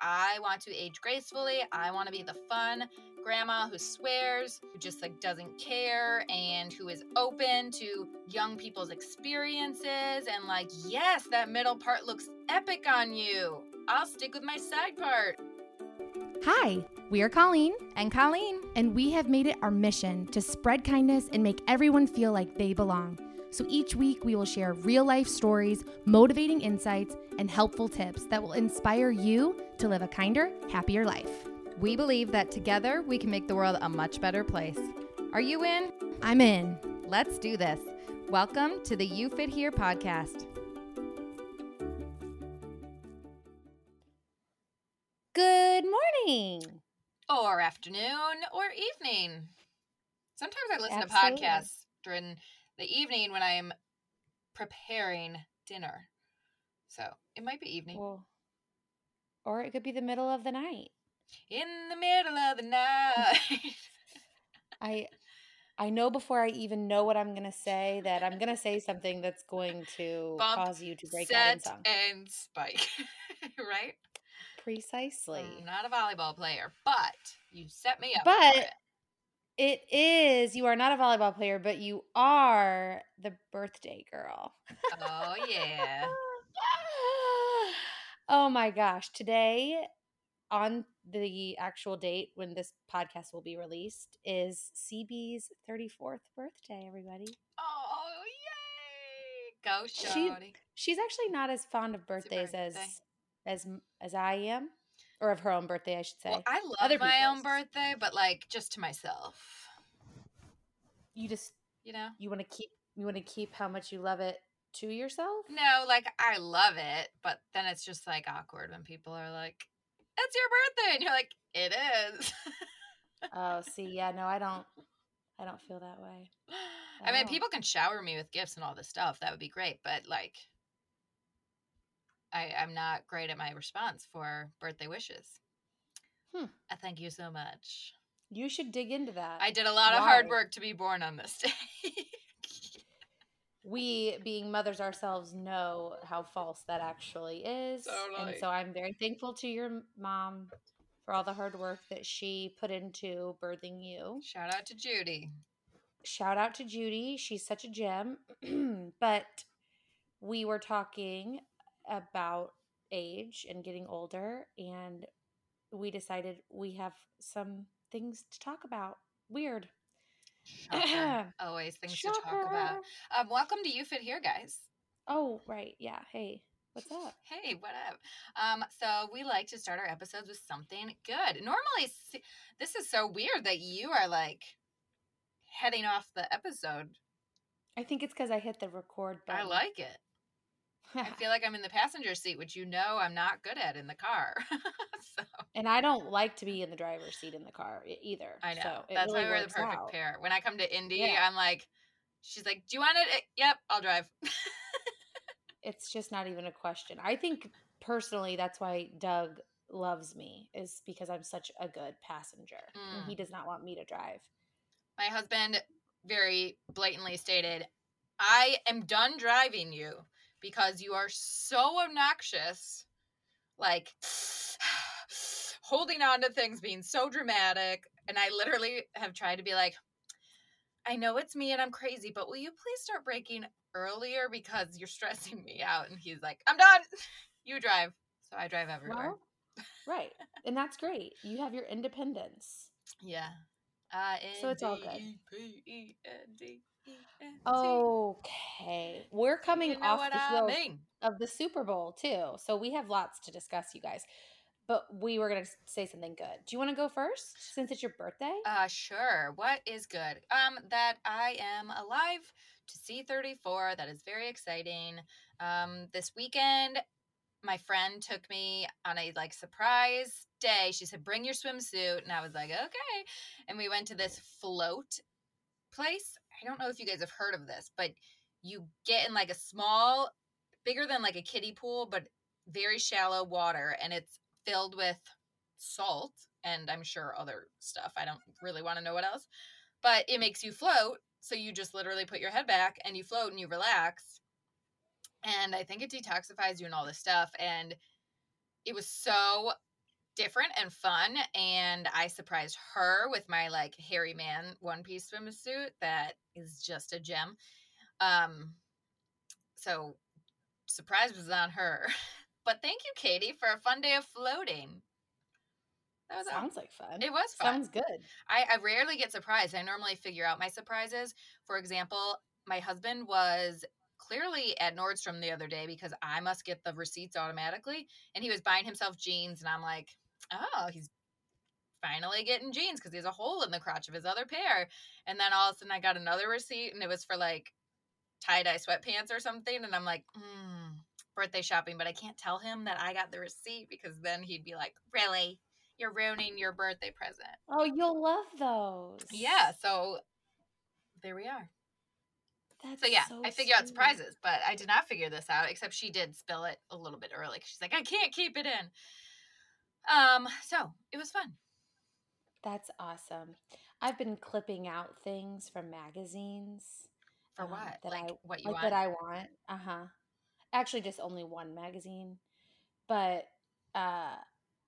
I want to age gracefully. I want to be the fun grandma who swears, who just like doesn't care and who is open to young people's experiences and like, yes, that middle part looks epic on you. I'll stick with my side part. Hi, we are Colleen, And Colleen, and we have made it our mission to spread kindness and make everyone feel like they belong. So each week we will share real life stories, motivating insights, and helpful tips that will inspire you to live a kinder, happier life. We believe that together we can make the world a much better place. Are you in? I'm in. Let's do this. Welcome to the You Fit Here podcast. Good morning. or afternoon, or evening. Sometimes I listen Absolutely. to podcasts during the evening when I'm preparing dinner. So it might be evening. Well, or it could be the middle of the night. In the middle of the night. I I know before I even know what I'm gonna say that I'm gonna say something that's going to Bump, cause you to break out in song. and spike. right? Precisely. I'm not a volleyball player, but you set me up. But- it. Is. You are not a volleyball player, but you are the birthday girl. Oh yeah. oh my gosh. Today, on the actual date when this podcast will be released, is CB's 34th birthday, everybody. Oh yay! Go She- She's actually not as fond of birthdays as as as I am, or of her own birthday, I should say. Well, I love Other my own birthday, but like just to myself. you just You know? you want to keep you want to keep how much you love it to yourself. No, like I love it, but then it's just like awkward when people are like, "It's your birthday," and you're like, "It is." Oh, see, yeah, no, I don't. I don't feel that way. I mean, Oh. people can shower me with gifts and all this stuff. That would be great, but like, I I'm not great at my response for birthday wishes. Hmm. I thank you so much. You should dig into that. I did a lot of hard work to be born on this day. we, being mothers ourselves, know how false that actually is, and so I'm very thankful to your mom for all the hard work that she put into birthing you. Shout out to Judy. Shout out to Judy; she's such a gem. but we were talking about age and getting older, and we decided we have some things to talk about. Weird. Shocker. Always things to talk about. Um, welcome to You Fit Here, guys. Oh, right. Yeah. Hey, what's up? Hey, what up? Um, so we like to start our episodes with something good. Normally, this is so weird that you are like heading off the episode. I think it's because I hit the record button. I like it. I feel like I'm in the passenger seat, which you know I'm not good at in the car. so and I don't like to be in the driver's seat in the car either. I know So that's really why we're the perfect out. pair. When I come to Indy, Yeah. I'm like, she's like, "Do you want it?" Yep, I'll drive. It's just not even a question. I think personally that's why Doug loves me is because I'm such a good passenger. And Mm. he does not want me to drive. My husband very blatantly stated, I am done driving you because you are so obnoxious. Like, holding on to things, being so dramatic. And I literally have tried to be like, I know it's me and I'm crazy, but will you please start breaking earlier because you're stressing me out? And he's like, I'm done. You drive. So I drive everywhere. Well, right. And that's great. You have your independence. yeah. I So it's all good. Okay. We're coming You know off the I mean. of the Super Bowl too. So we have lots to discuss, you guys. But we were gonna say something good. Do you want to go first since it's your birthday? Uh, sure. What is good? Um, that I am alive to see 34. That is very exciting. Um, this weekend, my friend took me on a like surprise day. She said, "Bring your swimsuit," and I was like, "Okay." And we went to this float place. I don't know if you guys have heard of this, but you get in like a small, bigger than like a kiddie pool, but very shallow water, and it's filled with salt and I'm sure other stuff. I don't really want to know what else, but it makes you float. So you just literally put your head back and you float and you relax. And I think it detoxifies you and all this stuff. And it was so different and fun. And I surprised her with my like hairy man one piece swimsuit that is just a gem. Um, so surprise was on her. but thank you, Katie, for a fun day of floating. That was sounds like fun. It was fun. Sounds good. I, I rarely get surprised. I normally figure out my surprises. For example, my husband was clearly at Nordstrom the other day because I must get the receipts automatically. And he was buying himself jeans. And I'm like, oh, he's finally getting jeans because he has a hole in the crotch of his other pair. And then all of a sudden I got another receipt and it was for like tie dye sweatpants or something. And I'm like, hmm, birthday shopping. But I can't tell him that I got the receipt because then he'd be like, really? You're ruining your birthday present. Oh, you'll love those. Yeah. So there we are. That's so yeah, so I figure sweet. out surprises, but I did not figure this out. Except she did spill it a little bit early. She's like, I can't keep it in. Um, so it was fun. That's awesome. I've been clipping out things from magazines. For um, what? That like I what you like want? that I want. Uh huh. Actually, just only one magazine, but uh,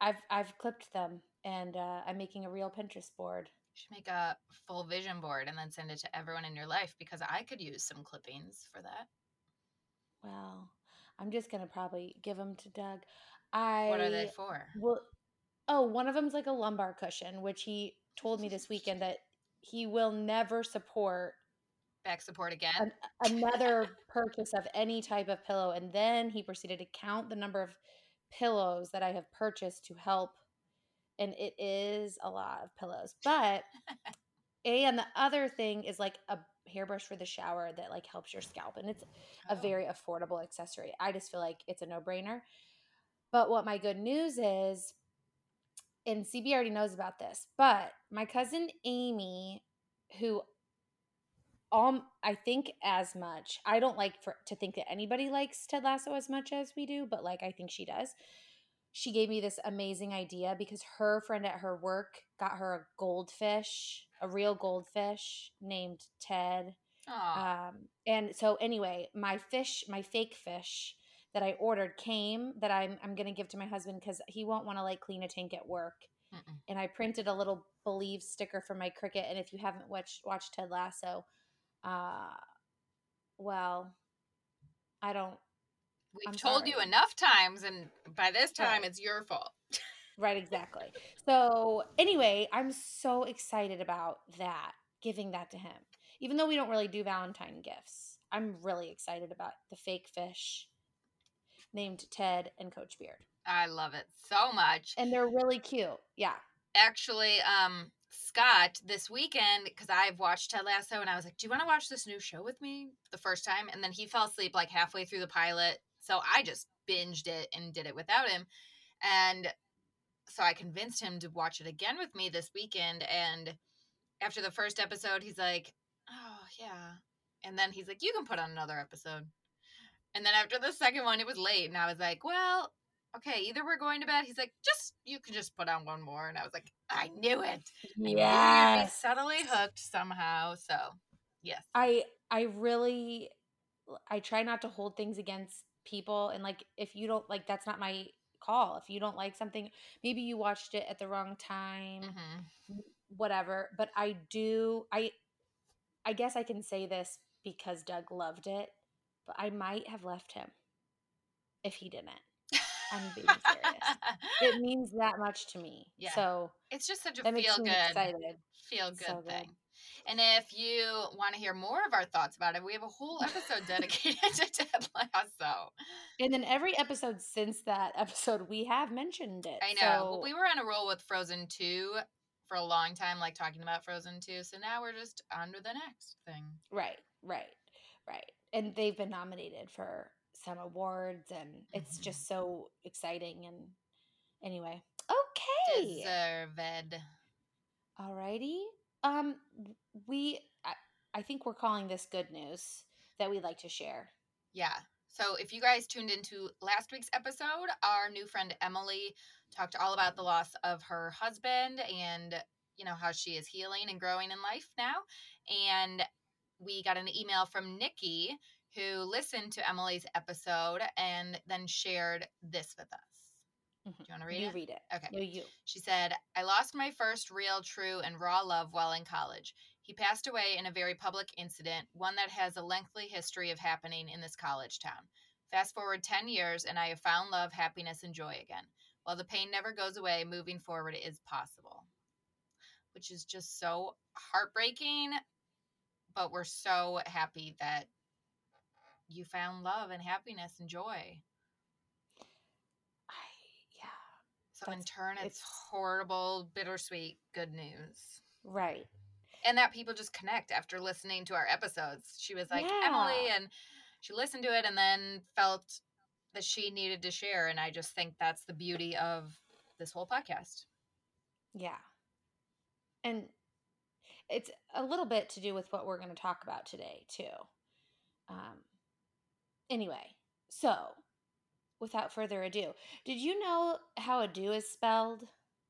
I've I've clipped them, and uh, I'm making a real Pinterest board should make a full vision board and then send it to everyone in your life because I could use some clippings for that. Well, I'm just gonna probably give them to Doug. I what are they for? Well, oh, one of them's like a lumbar cushion, which he told me this weekend that he will never support back support again. An, another purchase of any type of pillow, and then he proceeded to count the number of pillows that I have purchased to help and it is a lot of pillows. But a and the other thing is like a hairbrush for the shower that like helps your scalp and it's a oh. very affordable accessory. I just feel like it's a no-brainer. But what my good news is and CB already knows about this, but my cousin Amy who um I think as much. I don't like for to think that anybody likes Ted Lasso as much as we do, but like I think she does she gave me this amazing idea because her friend at her work got her a goldfish, a real goldfish named Ted. Um, and so anyway, my fish, my fake fish that I ordered came that I'm I'm gonna give to my husband because he won't want to like clean a tank at work. Mm-mm. And I printed a little believe sticker for my Cricut. And if you haven't watched watched Ted Lasso, uh, well, I don't We've I'm told sorry. you enough times, and by this time, right. it's your fault. right, exactly. So, anyway, I'm so excited about that, giving that to him. Even though we don't really do Valentine gifts, I'm really excited about the fake fish named Ted and Coach Beard. I love it so much. And they're really cute. Yeah. Actually, um, Scott this weekend because I've watched Ted Lasso and I was like, "Do you want to watch this new show with me?" The first time, and then he fell asleep like halfway through the pilot, so I just binged it and did it without him. And so I convinced him to watch it again with me this weekend. And after the first episode, he's like, oh, yeah. And then he's like, you can put on another episode. And then after the second one, it was late. And I was like, well, okay, either we're going to bed. He's like, just, you can just put on one more. And I was like, I knew it. Yeah. subtly hooked somehow. So, yes. I, I really, I try not to hold things against people and like if you don't like that's not my call if you don't like something maybe you watched it at the wrong time mm-hmm. whatever but i do i i guess i can say this because doug loved it but i might have left him if he didn't i'm being serious it means that much to me yeah so it's just such a feel good excited. feel good so thing good. And if you want to hear more of our thoughts about it, we have a whole episode dedicated to Ted Lasso. And then every episode since that episode, we have mentioned it. I know. So... Well, we were on a roll with Frozen 2 for a long time, like talking about Frozen 2. So now we're just on to the next thing. Right, right, right. And they've been nominated for some awards, and it's mm-hmm. just so exciting. And anyway, okay. Deserved. Alrighty. Um, we, I, I think we're calling this good news that we'd like to share. Yeah. So if you guys tuned into last week's episode, our new friend Emily talked all about the loss of her husband and you know how she is healing and growing in life now. And we got an email from Nikki who listened to Emily's episode and then shared this with us. Mm-hmm. Do you want to read you it? read it. Okay. No, you. She said, I lost my first real, true, and raw love while in college. He passed away in a very public incident, one that has a lengthy history of happening in this college town. Fast forward 10 years, and I have found love, happiness, and joy again. While the pain never goes away, moving forward is possible. Which is just so heartbreaking, but we're so happy that you found love and happiness and joy. I, yeah. So in turn, it's, it's- horrible, bittersweet good news. Right. And that people just connect after listening to our episodes. She was like, Emily, and she listened to it and then felt that she needed to share. And I just think that's the beauty of this whole podcast. Yeah. And it's a little bit to do with what we're going to talk about today, too. Um, anyway, so without further ado, did you know how ado is spelled?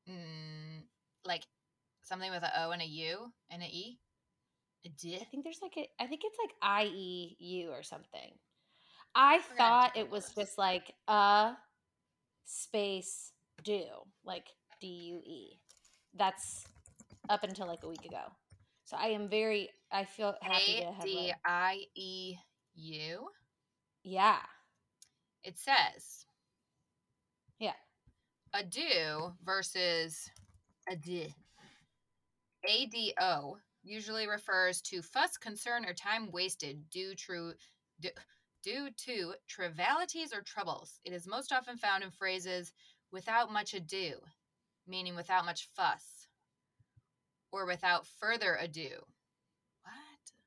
Mm, like something with a O and a U and a E? A D? I think there's like a, I think it's like I E U or something. I thought it was this. just like a space do, like D U E. That's up until like a week ago. So I am very, I feel happy to have. D learned- I E U. Yeah. It says Yeah. ado versus ado. ADO usually refers to fuss, concern, or time wasted due to due to trivialities or troubles. It is most often found in phrases without much ado, meaning without much fuss, or without further ado. What?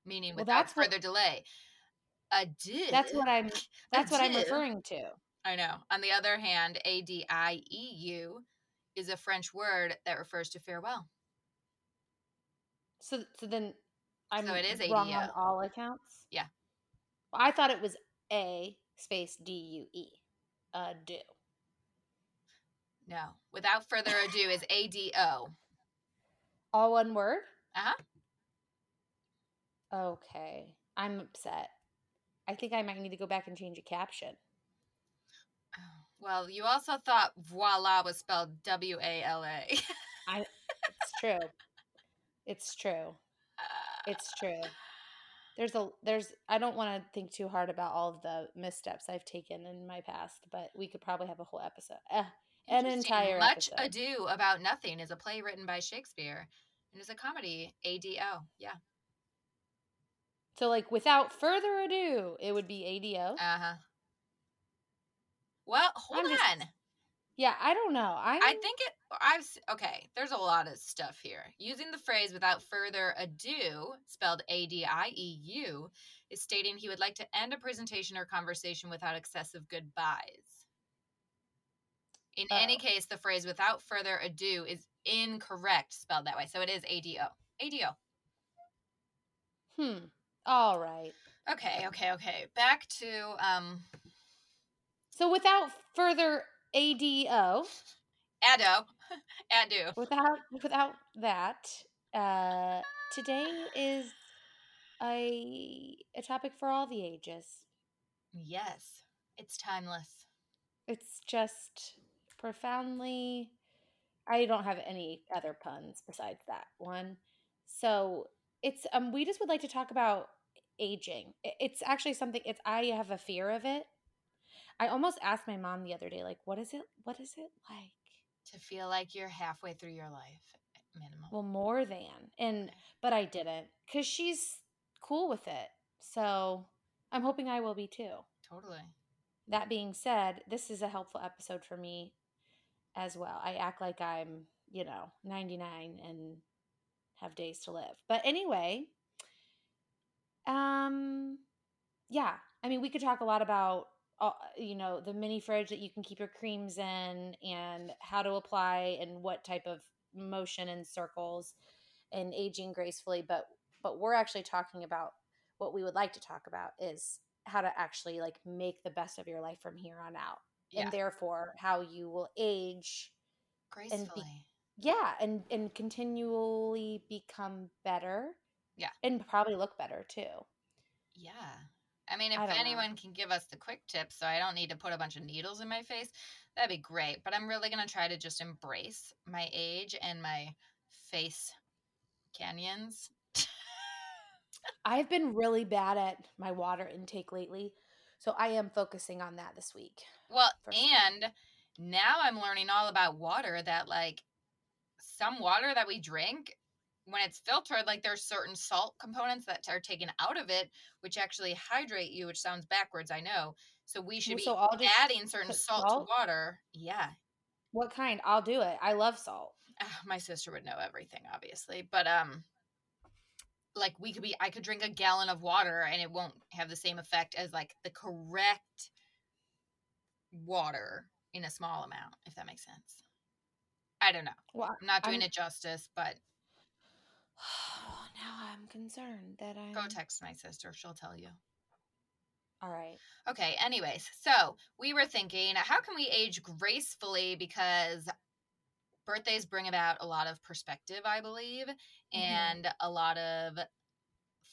Meaning Well, without that's what- further delay. Ado. That's what I'm that's what I'm referring to. I know. On the other hand, A D I E U is a French word that refers to farewell. So so then I'm So it is wrong on all accounts? Yeah. Well, I thought it was A space D U E. Uh do. No. Without further ado is A D O. All one word? Uh-huh. Okay. I'm upset. I think I might need to go back and change a caption. Well, you also thought voila was spelled W A L A. It's true. it's true. It's true. There's a there's I don't want to think too hard about all of the missteps I've taken in my past, but we could probably have a whole episode. Uh, an entire Much episode. Ado About Nothing is a play written by Shakespeare is a comedy. A D O. Yeah. So like without further ado, it would be ADO. Uh huh. Well, hold just- on. yeah, I don't know. I'm, I think it. I've okay. There's a lot of stuff here. Using the phrase "without further ado," spelled A D I E U, is stating he would like to end a presentation or conversation without excessive goodbyes. In any Oh. case, the phrase "without further ado" is incorrect spelled that way, so it is A D O. A D O. hmm. All right. Okay, okay, okay. Back to um So without further ADO, Ado. Ado. without without that, uh today is a a topic for all the ages. Yes, it's timeless. It's just profoundly I don't have any other puns besides that one. So it's um we just would like to talk about aging. It's actually something it's I have a fear of it. I almost asked my mom the other day, like, what is it what is it like? To feel like you're halfway through your life, minimum. Well, more than. And but I didn't cuz she's cool with it. So I'm hoping I will be too. totally. That being said, this is a helpful episode for me as well. I act like I'm, you know, 99 and have days to live. But anyway, um yeah, I mean we could talk a lot about uh, you know, the mini fridge that you can keep your creams in and how to apply and what type of motion and circles and aging gracefully, but but we're actually talking about what we would like to talk about is how to actually like make the best of your life from here on out Yeah. and therefore how you will age Gracefully. yeah and and continually become better Yeah. and probably look better too yeah. I mean, if I don't know. anyone can give us the quick tips so I don't need to put a bunch of needles in my face, that'd be great. But I'm really going to try to just embrace my age and my face canyons. I've been really bad at my water intake lately. So I am focusing on that this week. Well, sure. and now I'm learning all about water that, like, some water that we drink, when it's filtered, like, there's certain salt components that are taken out of it, which actually hydrate you, which sounds backwards, I know. So we should be So I'll adding certain salt, salt? to water. Yeah. What kind? I'll do it. I love salt. Ah, my sister would know everything obviously but um like we could be i could drink a gallon of water and it won't have the same effect as like the correct water in a small amount if that makes sense i don't know Well, i'm not doing I'm- it justice but now I'm concerned that I go text my sister she'll tell you All right. Okay, anyways, so we were thinking, how can we age gracefully? Because birthdays bring about a lot of perspective, I believe, mm-hmm. and a lot of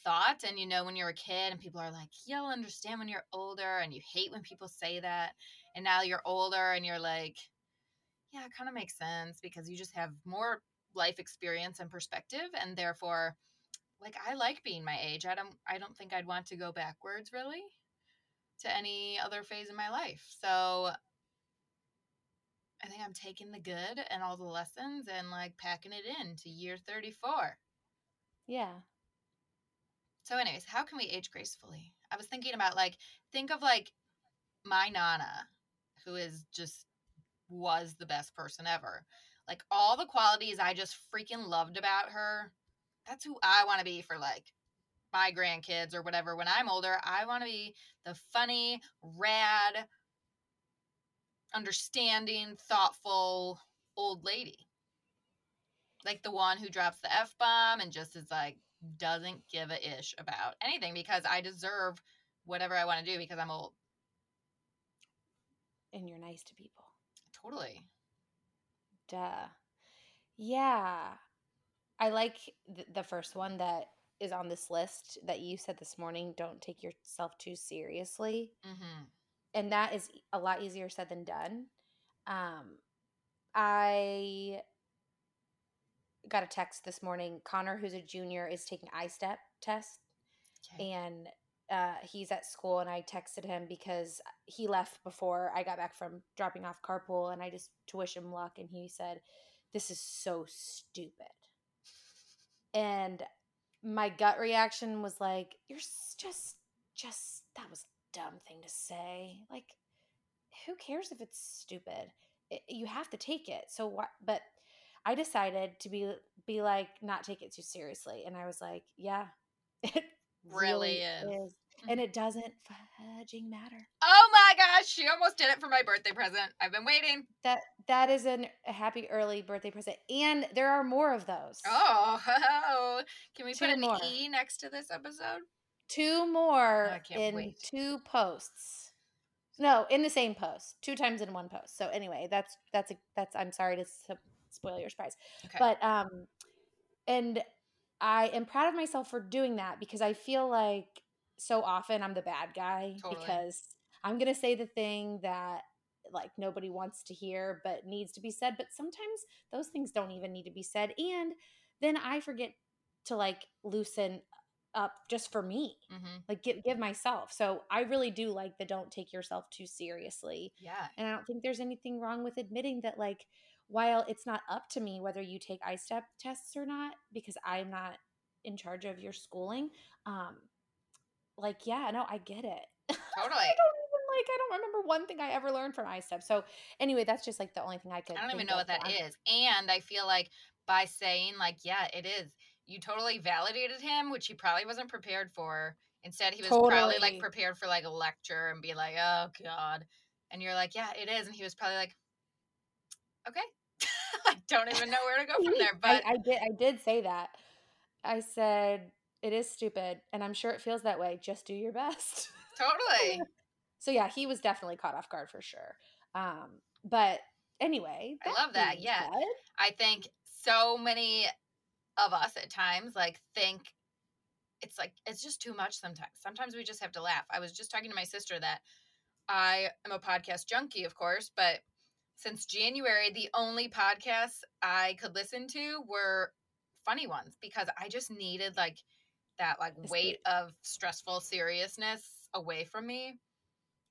thought. And you know, when you're a kid and people are like, you'll understand when you're older, and you hate when people say that. And now you're older and you're like, yeah, it kind of makes sense because you just have more life experience and perspective. And therefore, like I like being my age. I don't I don't think I'd want to go backwards really to any other phase in my life. So I think I'm taking the good and all the lessons and like packing it in to year 34. Yeah. So, anyways, how can we age gracefully? I was thinking about like, think of like my Nana, who is just was the best person ever. Like, all the qualities I just freaking loved about her, that's who I want to be for like my grandkids or whatever. When I'm older, I want to be the funny, rad, understanding, thoughtful old lady. Like the one who drops the F bomb and just is like, doesn't give a ish about anything because I deserve whatever I want to do because I'm old. And you're nice to people. Totally. Duh. Yeah. I like th- the first one that is on this list that you said this morning. Don't take yourself too seriously. Mm-hmm. and that is a lot easier said than done. Um, I got a text this morning. Connor, who's a junior, is taking ISTEP test, Okay. and uh, he's at school. And I texted him because he left before I got back from dropping off carpool, and I just to wish him luck. And he said, "This is so stupid," and my gut reaction was like, "You're just, just that was a dumb thing to say. Like, who cares if it's stupid? It, you have to take it. So what? But I decided to be be like not take it too seriously, and I was like, yeah, Really really, is. Mm-hmm. is. and it doesn't fudging matter. Oh my gosh, she almost did it for my birthday present. I've been waiting. That that is an, a happy early birthday present, and there are more of those. Oh, can we put Two an more. E next to this episode? two more can't in wait. two posts. No, in the same post, two times in one post. So anyway, that's that's a, that's. I'm sorry to spoil your surprise, Okay. but um, and I am proud of myself for doing that because I feel like so often I'm the bad guy Totally. because I'm gonna say the thing that like nobody wants to hear but needs to be said. But sometimes those things don't even need to be said, and then I forget to like loosen up just for me mm-hmm. like give give myself. So I really do like the don't take yourself too seriously. Yeah. And I don't think there's anything wrong with admitting that like while it's not up to me whether you take ISTEP tests or not because I'm not in charge of your schooling, um like yeah, no, I get it. Totally. I don't even like I don't remember one thing I ever learned from ISTEP. So anyway, that's just like the only thing I could I don't even know what that I'm- is. And I feel like by saying like, yeah, it is, you totally validated him, which he probably wasn't prepared for. Instead, he was probably like prepared for like a lecture and be like, oh God. And you're like, yeah, it is. And he was probably like, okay. I don't even know where to go from there. But I, I did I did say that. I said it is stupid and I'm sure it feels that way. Just do your best. totally. so yeah, he was definitely caught off guard for sure. Um but anyway, I love that, yeah. said- I think so many of us at times like think it's like it's just too much sometimes. Sometimes we just have to laugh. I was just talking to my sister that I am a podcast junkie, of course, but since January, the only podcasts I could listen to were funny ones because I just needed like that like weight of stressful seriousness away from me.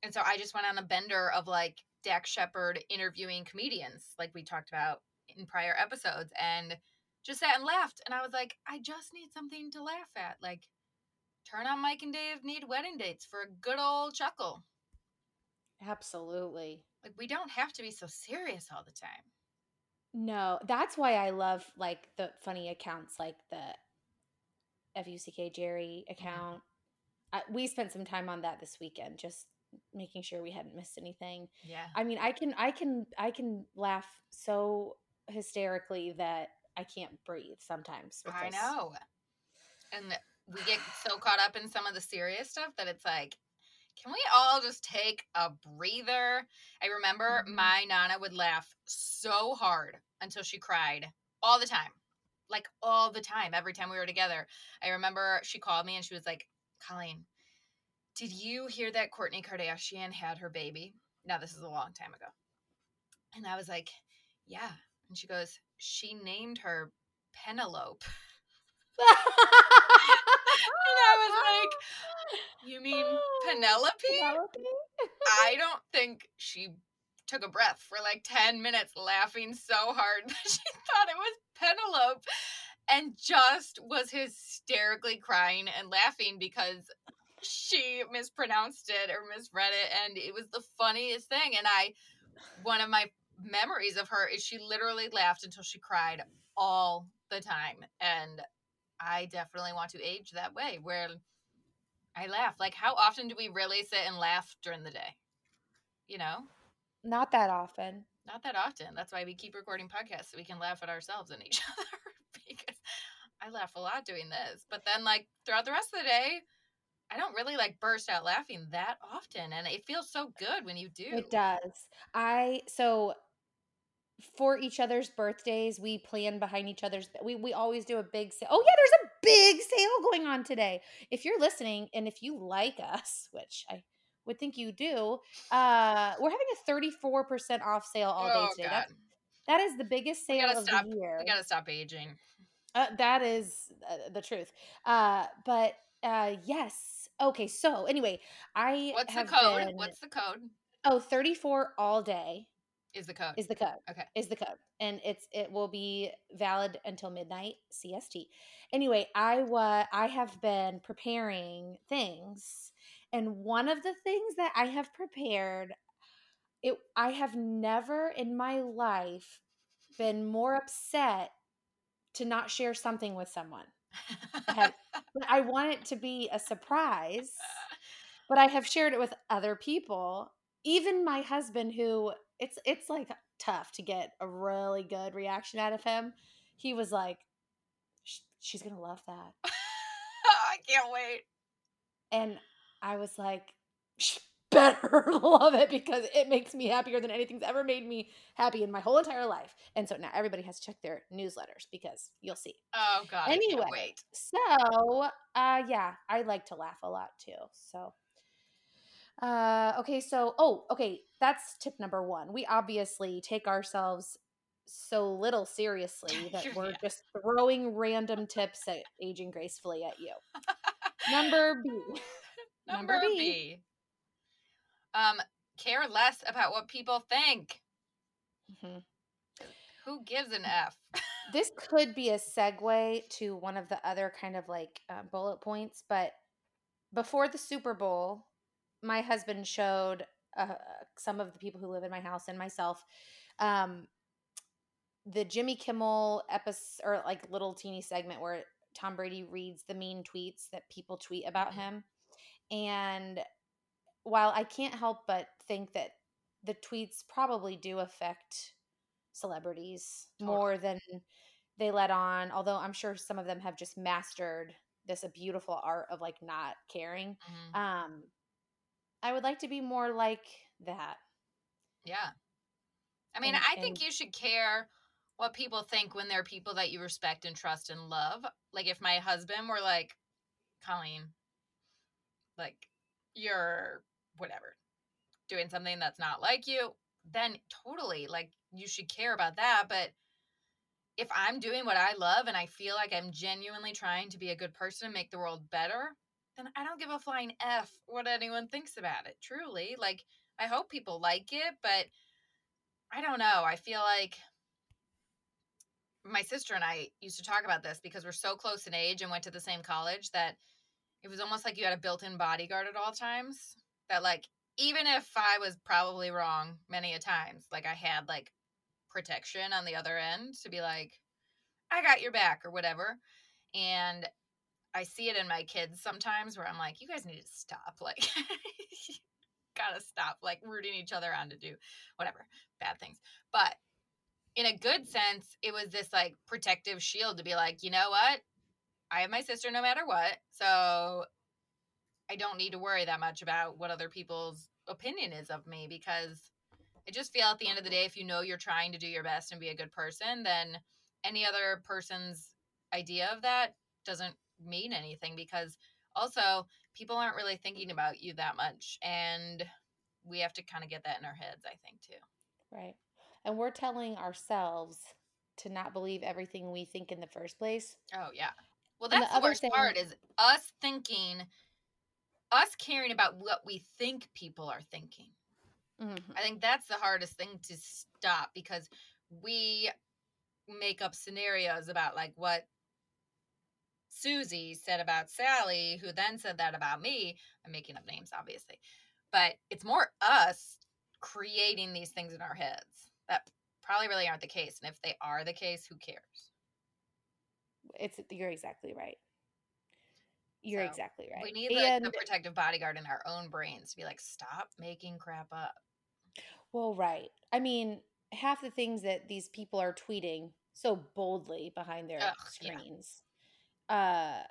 And so I just went on a bender of like Dax Shepard interviewing comedians, like we talked about in prior episodes, and just sat and laughed. And I was like, I just need something to laugh at. Like, turn on Mike and Dave need wedding dates for a good old chuckle. Absolutely. Like, we don't have to be so serious all the time. No, that's why I love like the funny accounts like the FUCK Jerry mm-hmm. account. I, we spent some time on that this weekend, just making sure we hadn't missed anything. Yeah. I mean, I can, I can, I can laugh so hysterically that I can't breathe sometimes. with I this. know. And we get so caught up in some of the serious stuff that it's like, can we all just take a breather? I remember Mhm. my Nana would laugh so hard until she cried all the time. Like all the time, every time we were together. I remember she called me and she was like, Colleen, did you hear that Kourtney Kardashian had her baby? Now, this is a long time ago. And I was like, yeah. And she goes, she named her Penelope. And I was like, you mean oh, Penelope? Penelope? I don't think she took a breath for like 10 minutes laughing so hard that she thought it was Penelope and just was hysterically crying and laughing because she mispronounced it or misread it and it was the funniest thing and I one of my memories of her is she literally laughed until she cried all the time and I definitely want to age that way where I laugh. Like how often do we really sit and laugh during the day? You know? Not that often. Not that often. That's why we keep recording podcasts so we can laugh at ourselves and each other because I laugh a lot doing this. But then like throughout the rest of the day, I don't really like burst out laughing that often and it feels so good when you do. It does. I so for each other's birthdays, we plan behind each other's. We we always do a big sale. Oh yeah, there's a big sale going on today. If you're listening and if you like us, which I would think you do, uh, we're having a 34% off sale all day oh today. god. That's, that is the biggest sale gotta of stop. the year. We got to stop aging. Uh, that is uh, the truth. Uh, but uh, yes. Okay. So anyway, I What's the code? been- What's the code? oh 34 all day Is the code. is the code. Okay. Is the code. And it's it will be valid until midnight CST. Anyway, I wa I have been preparing things and one of the things that I have prepared it I have never in my life been more upset to not share something with someone. have- But I want it to be a surprise. But I have shared it with other people, even my husband who it's it's like tough to get a really good reaction out of him. He was like she's to love that. I can't wait. And I was like "She better love it because it makes me happier than anything's ever made me happy in my whole entire life. And so now everybody has to check their newsletters because you'll see. Oh god. Anyway. So, uh yeah, I like to laugh a lot too. So uh okay, so oh, okay, that's tip number 1. We obviously take ourselves so little seriously that we're Yeah. just throwing random tips at aging gracefully at you. Number B. Number, Number B. B. Um, care less about what people think. Mhm. Who gives an F? This could be a segue to one of the other kind of like uh, bullet points, but before the Super Bowl, my husband showed uh, some of the people who live in my house and myself um, the Jimmy Kimmel episode or like little teeny segment where Tom Brady reads the mean tweets that people tweet about him. And while I can't help but think that the tweets probably do affect celebrities Totally. more than they let on, although I'm sure some of them have just mastered this a beautiful art of like not caring. Mhm. Um I would like to be more like that. Yeah. I mean, And- I think and- you should care what people think when they're people that you respect and trust and love. Like if my husband were like, Colleen, like you're whatever, doing something that's not like you, then totally like you should care about that. But if I'm doing what I love and I feel like I'm genuinely trying to be a good person and make the world better, then I don't give a flying F what anyone thinks about it. Truly. Like, I hope people like it, but I don't know. I feel like my sister and I used to talk about this because we're so close in age and went to the same college that it was almost like you had a built-in bodyguard at all times that like even if I was probably wrong many a times, like I had like protection on the other end to be like, I got your back or whatever. And I see it in my kids sometimes where I'm like, you guys need to stop. Like, gotta stop like rooting each other on to do whatever bad things. But in a good sense, it was this like protective shield to be like, you know what? I have my sister no matter what. So I don't need to worry that much about what other people's opinion is of me because I just feel at the end of the day, if you know you're trying to do your best and be a good person, then any other person's idea of that doesn't mean anything because also people aren't really thinking about you that much. And we have to kind of get that in our heads, I think, too. Right. And we're telling ourselves to not believe everything we think in the first place. Oh, yeah. Well, And the that's the, other worst thing- part is us thinking, us caring about what we think people are thinking. Mm-hmm. I think that's the hardest thing to stop because we make up scenarios about like what Susie said about Sally, who then said that about me. I'm making up names, obviously, but it's more us creating these things in our heads that probably really aren't the case. And if they are the case, who cares? It's you're exactly right. You're So, exactly right. We need like, and the protective bodyguard in our own brains to be like, stop making crap up. well, right. I mean, half the things that these people are tweeting so boldly behind their Ugh, screens uh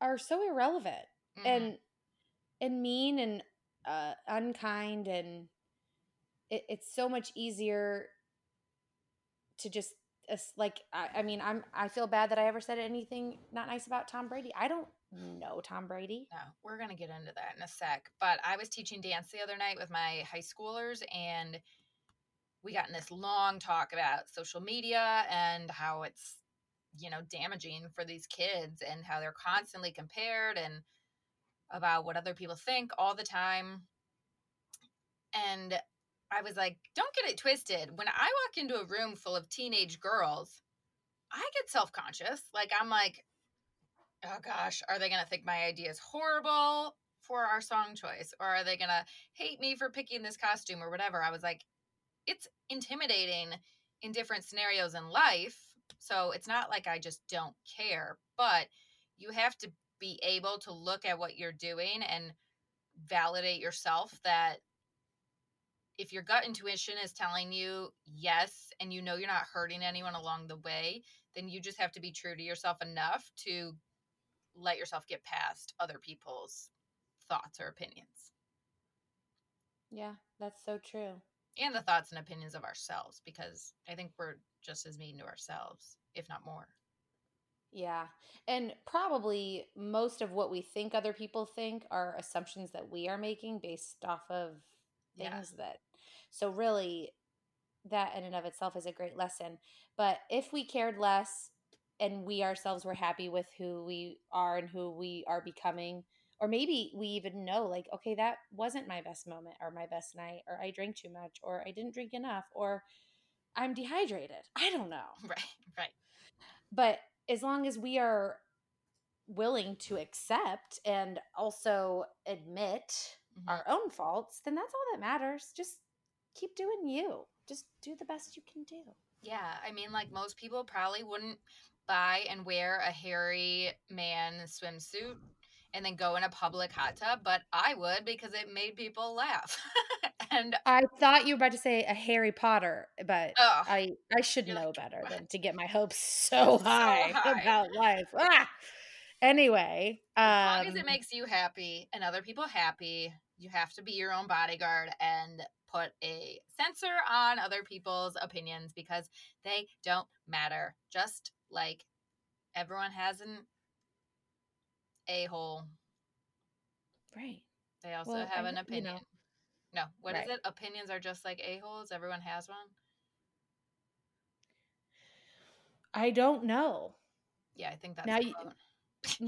are so irrelevant Mhm. and and mean and uh unkind and it, it's so much easier to just as- like I, I mean i'm i feel bad that i ever said anything not nice about tom brady i don't know tom brady No, we're to get into that in a sec. But I was teaching dance the other night with my high schoolers, and we got in this long talk about social media and how it's, you know, damaging for these kids and how they're constantly compared and about what other people think all the time. And I was like, don't get it twisted. When I walk into a room full of teenage girls, I get self conscious. Like, I'm like, oh gosh, are they going to think my idea is horrible for our song choice? Or are they going to hate me for picking this costume or whatever? I was like, it's intimidating in different scenarios in life. So it's not like I just don't care, but you have to be able to look at what you're doing and validate yourself that if your gut intuition is telling you yes and you know you're not hurting anyone along the way, then you just have to be true to yourself enough to let yourself get past other people's thoughts or opinions. Yeah that's so true. And the thoughts and opinions of ourselves because I think we're just as mean to ourselves, if not more. yeah and probably most of what we think other people think are assumptions that we are making based off of Yeah. things that so really that in and of itself is a great lesson but if we cared less and we ourselves were happy with who we are and who we are becoming or maybe we even know like okay that wasn't my best moment or my best night or i drank too much or i didn't drink enough or i'm dehydrated i don't know Right, right. but as long as we are willing to accept and also admit Mhm. our own faults then that's all that matters just keep doing you just do the best you can do Yeah, I mean, like most people probably wouldn't buy and wear a hairy man swimsuit and then go in a public hot tub, but I would because it made people laugh. and i thought you were about to say a harry potter but oh, i i should know like, better "What?" than to get my hopes so So high, high. about life ah! anyway as long as um, it makes you happy and other people happy, you have to be your own bodyguard and put a censor on other people's opinions because they don't matter. Just like everyone has an a hole. Right. They also Well, have I an opinion. you know. No, what is Right. it? Opinions are just like a holes. Everyone has one. I don't know. Yeah, I think that's Now you-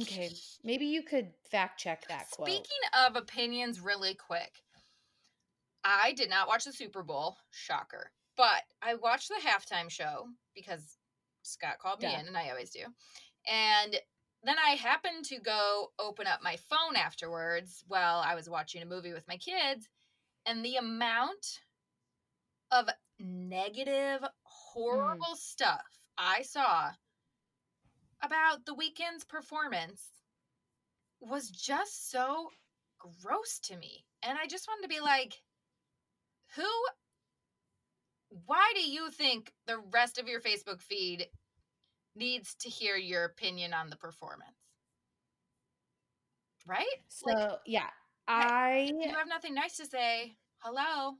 Okay. Maybe you could fact check that quote. Speaking of opinions, really quick, I did not watch the Super Bowl. Shocker. But I watched the halftime show because Scott called me Duh. in, and I always do. And then I happened to go open up my phone afterwards while I was watching a movie with my kids, and the amount of negative, mm. horrible stuff I saw about the Weeknd's performance was just so gross to me. And I just wanted to be like, who, why do you think the rest of your Facebook feed needs to hear your opinion on the performance? Right? So like, yeah, I you have nothing nice to say. Hello.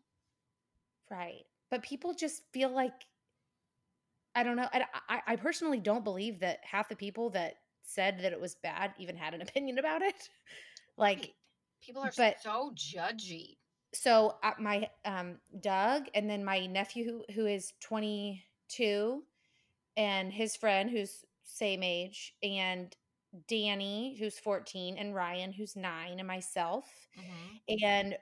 right, but people just feel like I don't know. I, I I personally don't believe that half the people that said that it was bad even had an opinion about it. Like people are but- so judgy. so uh, my um Doug and then my nephew who, who is 22 and his friend who's same age and Danny who's 14 and Ryan who's 9 and myself. Mhm. and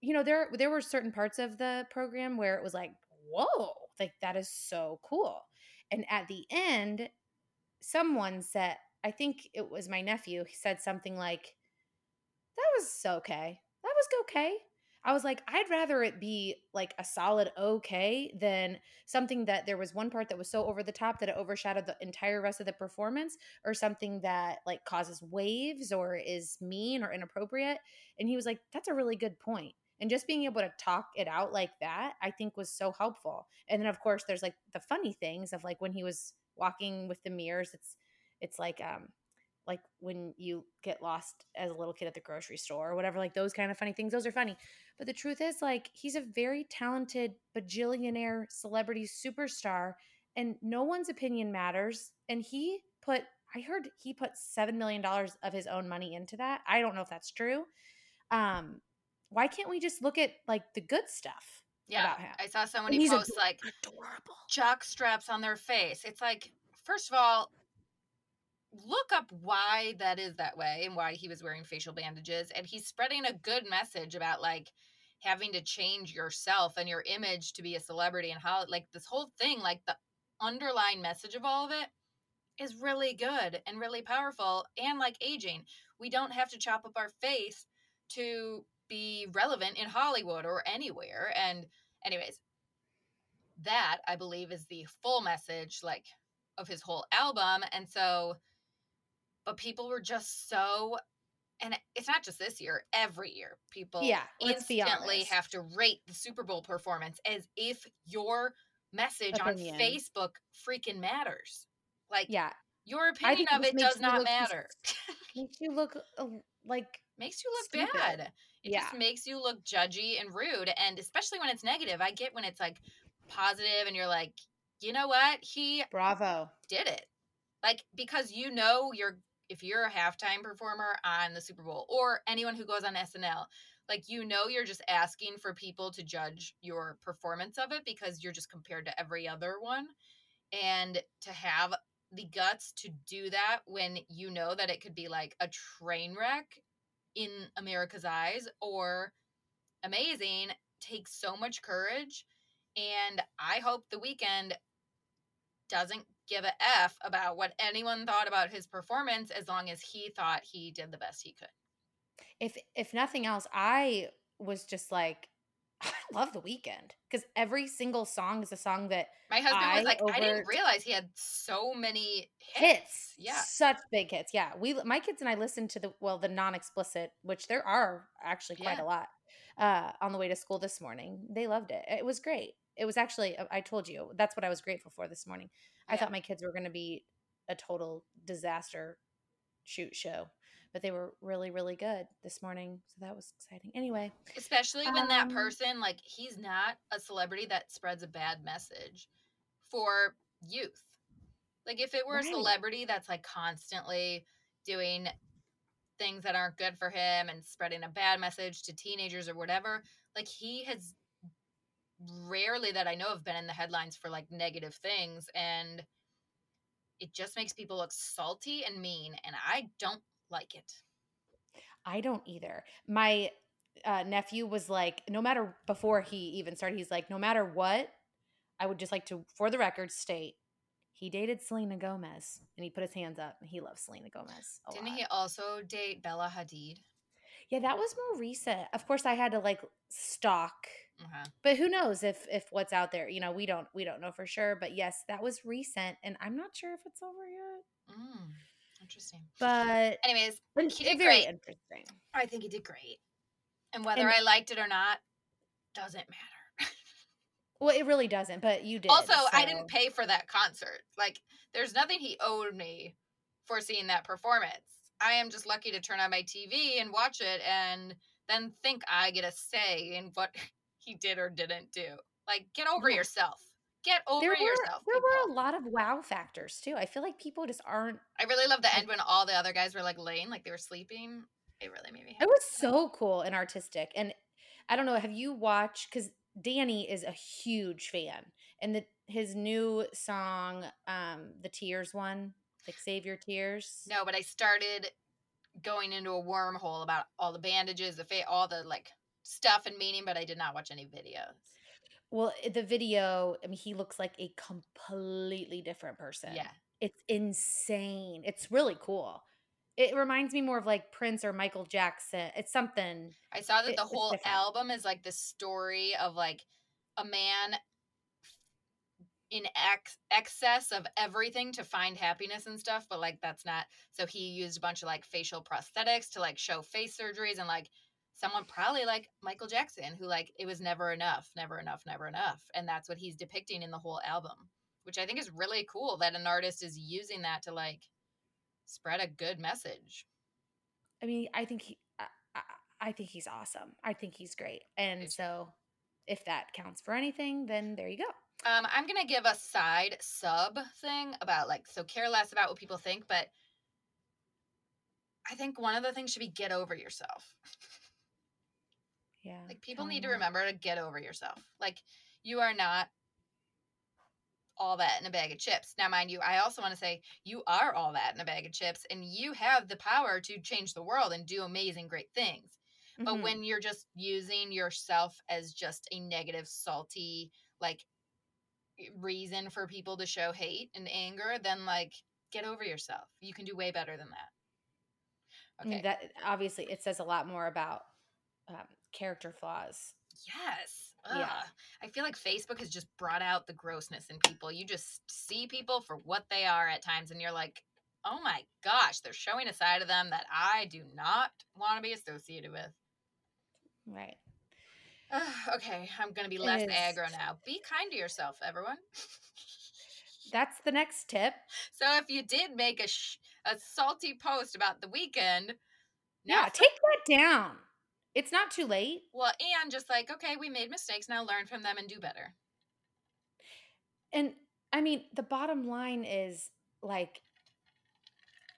you know there there were certain parts of the program where it was like whoa like that is so cool. And at the end someone said i think it was my nephew he said something like that was okay. That was okay i was like i'd rather it be like a solid okay than something that there was one part that was so over the top that it overshadowed the entire rest of the performance or something that like causes waves or is mean or inappropriate and he was like, that's a really good point. And just being able to talk it out like that, I think was so helpful. And then of course there's like the funny things of like when he was walking with the mirrors, it's it's like um like when you get lost as a little kid at the grocery store or whatever, like those kind of funny things. Those are funny. But the truth is, like, he's a very talented bajillionaire celebrity superstar, and no one's opinion matters. And he put, I heard he put $7 million of his own money into that. I don't know if that's true um why can't we just look at like the good stuff Yeah. about him I saw somebody post ador- like adorable jock straps on their face. It's like, first of all, look up why that is that way and why he was wearing facial bandages. And he's spreading a good message about like having to change yourself and your image to be a celebrity and how, like, this whole thing, like, the underlying message of all of it is really good and really powerful. And like aging, we don't have to chop up our face to be relevant in Hollywood or anywhere. And, anyways, that I believe is the full message like of his whole album and so but people were just so and it's not just this year every year people Yeah, instantly have to rate the Super Bowl performance as if your message Opinion. on Facebook freaking matters like yeah your opinion of it does not look matter makes you look uh, like makes you look Stupid. bad. It Yeah. just makes you look judgy and rude. And especially when it's negative. I get when it's like positive and you're like, you know what? He bravo did it. Like, because you know you're if you're a halftime performer on the Super Bowl or anyone who goes on SNL, like you know you're just asking for people to judge your performance of it because you're just compared to every other one. And to have the guts to do that when you know that it could be like a train wreck in America's eyes or amazing takes so much courage. And I hope the Weeknd doesn't give a F about what anyone thought about his performance as long as he thought he did the best he could. if if nothing else i was just like i love the Weeknd because every single song is a song that My husband was I like, I didn't realize he had so many hits. hits Yeah. such big hits yeah we my kids and i listened to the well the non-explicit which there are actually quite Yeah. a lot uh on the way to school this morning they loved it it was great it was actually i told you that's what i was grateful for this morning i Yeah. thought my kids were going to be a total disaster shoot show but they were really really good this morning so that was exciting anyway Especially when that Um, person, like, he's not a celebrity that spreads a bad message for youth. Like, if it were Right. a celebrity that's like constantly doing things that aren't good for him and spreading a bad message to teenagers or whatever. Like he has rarely that I know have been in the headlines for like negative things and it just makes people look salty and mean and I don't like it. I don't either. My uh, nephew was like, no matter before he even started, he's like, no matter what, I would just like to, for the record, state he dated Selena Gomez and he put his hands up. He loves Selena Gomez. Didn't lot. he also date Bella Hadid? Yeah, that was more recent. Of course, I had to like stalk, Uh-huh. but who knows if if what's out there? You know, we don't we don't know for sure. But yes, that was recent, and I'm not sure if it's over yet. Mm, interesting. But Anyways, he did very great. interesting. I think he did great. And whether And- I liked it or not doesn't matter. Well, it really doesn't. But you did. also, I didn't pay for that concert. Like, there's nothing he owed me for seeing that performance. I am just lucky to turn on my TV and watch it and then think I get a say in what he did or didn't do. Like, get over Yeah. yourself. Get over There were yourself. there were a lot of wow factors too. I feel like people just aren't. I really love the end when all the other guys were like laying, like they were sleeping. It really made me It was so cool and artistic. And I don't know, have you watched? Because Danny is a huge fan, and the his new song, um, the Tears one, like Save Your Tears. No, but I started going into a wormhole about all the bandages, the fa- all the like stuff and meaning, but I did not watch any videos. Well, eh, the video, I mean, he looks like a completely different person. Yeah. It's insane. It's really cool. It reminds me more of like Prince or Michael Jackson. It's something. I saw that It- the whole album is like the story of like a man in ex- excess of everything to find happiness and stuff, but like that's not. So he used a bunch of like facial prosthetics to like show face surgeries and like someone probably like Michael Jackson who like it was never enough, never enough, never enough, and that's what he's depicting in the whole album, which I think is really cool that an artist is using that to like spread a good message. I mean, I think he, I, I, I think he's awesome. I think he's great. And too. so, if that counts for anything, then there you go. Um, I'm gonna give a side sub thing about like so care less about what people think, but I think one of the things should be get over yourself. Yeah. Like people need to remember to get over yourself. Like you are not all that in a bag of chips. Now, mind you, I also want to say you are all that in a bag of chips, and you have the power to change the world and do amazing, great things. But Mhm. when you're just using yourself as just a negative, salty, like reason for people to show hate and anger, then like get over yourself. You can do way better than that. Mean, Okay. that obviously it says a lot more about um, character flaws. Yes. Yeah. I feel like Facebook has just brought out the grossness in people. You just see people for what they are at times, and you're like, oh my gosh, they're showing a side of them that I do not want to be associated with. Right. Ugh, okay, I'm going to be less is- aggro now. Be kind to yourself, everyone. That's the next tip. so if you did make a, sh- a salty post about the Weeknd, now Yeah, take that down. It's not too late. well, and just like, okay, we made mistakes, now learn from them and do better. And I mean, the bottom line is like,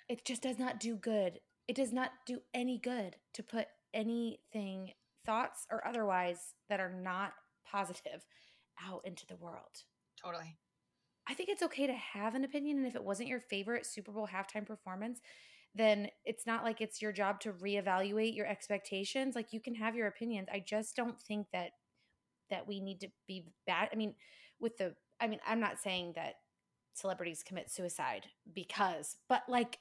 it just does not do good. It does not do any good to put anything, thoughts or otherwise, that are not positive out into the world. Totally. I think it's okay to have an opinion. And if it wasn't your favorite Super Bowl halftime performance, then it's not like it's your job to reevaluate your expectations. Like you can have your opinions. I just don't think that that we need to be bad. I mean, with the I mean, I'm not saying that celebrities commit suicide because, but like,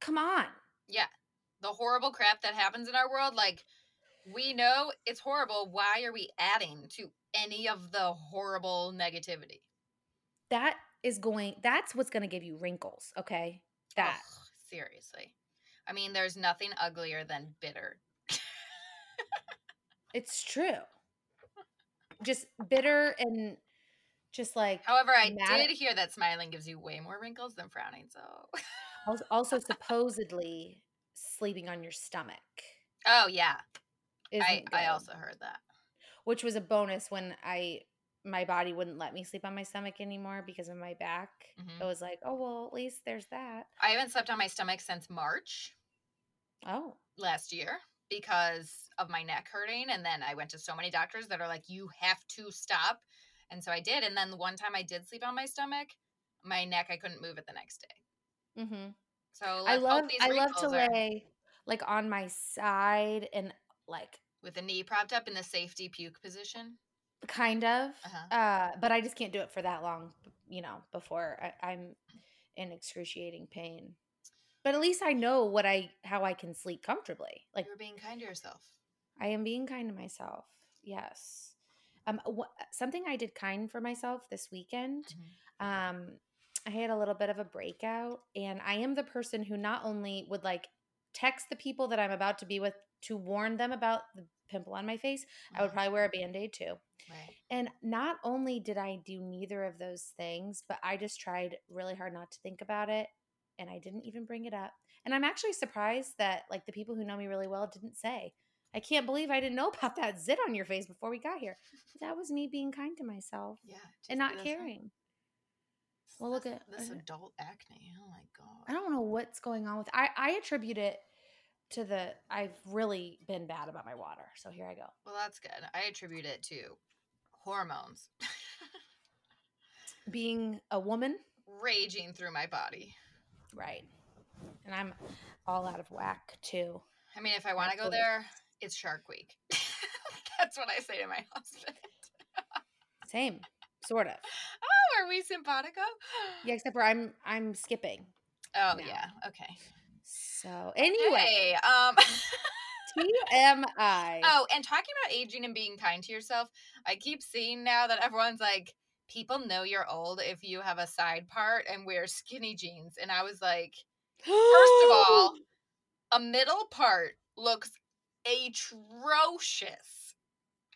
come on. Yeah. The horrible crap that happens in our world, like, we know it's horrible. Why are we adding to any of the horrible negativity? That is going that's what's gonna give you wrinkles, okay? That Ugh, seriously. I mean, there's nothing uglier than bitter. it's true. Just bitter and just like However, I Mad- did hear that smiling gives you way more wrinkles than frowning. So, also supposedly sleeping on your stomach oh yeah, I I also heard that. which was a bonus when I my body wouldn't let me sleep on my stomach anymore because of my back. Mhm. It was like, oh well, at least there's that. I haven't slept on my stomach since March. Oh. last year because of my neck hurting. And then I went to so many doctors that are like, you have to stop. And so I did. And then the one time I did sleep on my stomach, my neck, I couldn't move it the next day. Mm-hmm. So I love I love to are lay like on my side and like with the knee propped up in the safety puke position. Kind of Uh-huh. uh but I just can't do it for that long, you know, before I, I'm in excruciating pain. But at least I know what I how I can sleep comfortably. Like You're being kind to yourself. I am being kind to myself. Yes. Um wh- something I did kind for myself this weekend. Mhm. Um I had a little bit of a breakout and I am the person who not only would like text the people that I'm about to be with to warn them about the pimple on my face, I would Mhm. probably wear a band-aid too. Right. And not only did I do neither of those things, but I just tried really hard not to think about it and I didn't even bring it up. And I'm actually surprised that like the people who know me really well didn't say. I can't believe I didn't know about that zit on your face before we got here. That was me being kind to myself Yeah. and not be the same. caring. Well, look at this adult acne. Oh my god. I don't know what's going on with I I attribute it to the I've really been bad about my water. So here I go. Well, that's good. I attribute it to hormones Being a woman, raging through my body. right. And I'm all out of whack too. I mean, if I want to go there, it's Shark Week. That's what I say to my husband. Same, sort of. Oh, are we simpatico? Yeah, except for I'm I'm skipping. Oh No. yeah. Okay. So anyway, Hey, um. TMI. oh, and talking about aging and being kind to yourself, I keep seeing now that everyone's like, people know you're old if you have a side part and wear skinny jeans, and I was like, first of all, a middle part looks atrocious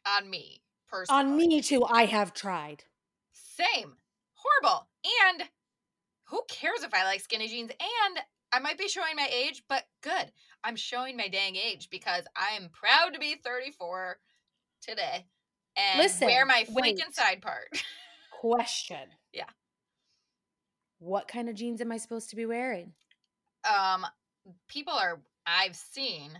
on me personally. on me too. I have tried. Same. Horrible. And who cares if I like skinny jeans? And I might be showing my age, but good. I'm showing my dang age because I am proud to be 34 today and Listen, wear my wait. freaking side part. Question. Yeah. What kind of jeans am I supposed to be wearing? um, people are I've seen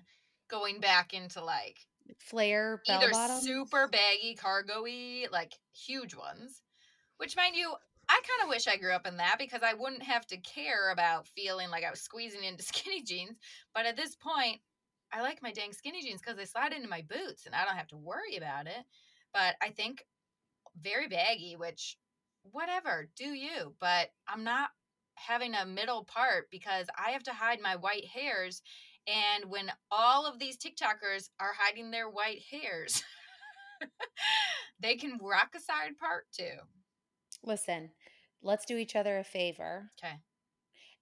going back into like Flare bell either bottoms? super baggy cargo-y, like huge ones. Which mind you, I kind of wish I grew up in that because I wouldn't have to care about feeling like I was squeezing into skinny jeans. But at this point, I like my dang skinny jeans because they slide into my boots and I don't have to worry about it. But I think very baggy, which whatever, do you. But I'm not having a middle part because I have to hide my white hairs. And when all of these TikTokers are hiding their white hairs, they can rock a side part too. Listen, let's do each other a favor. Okay.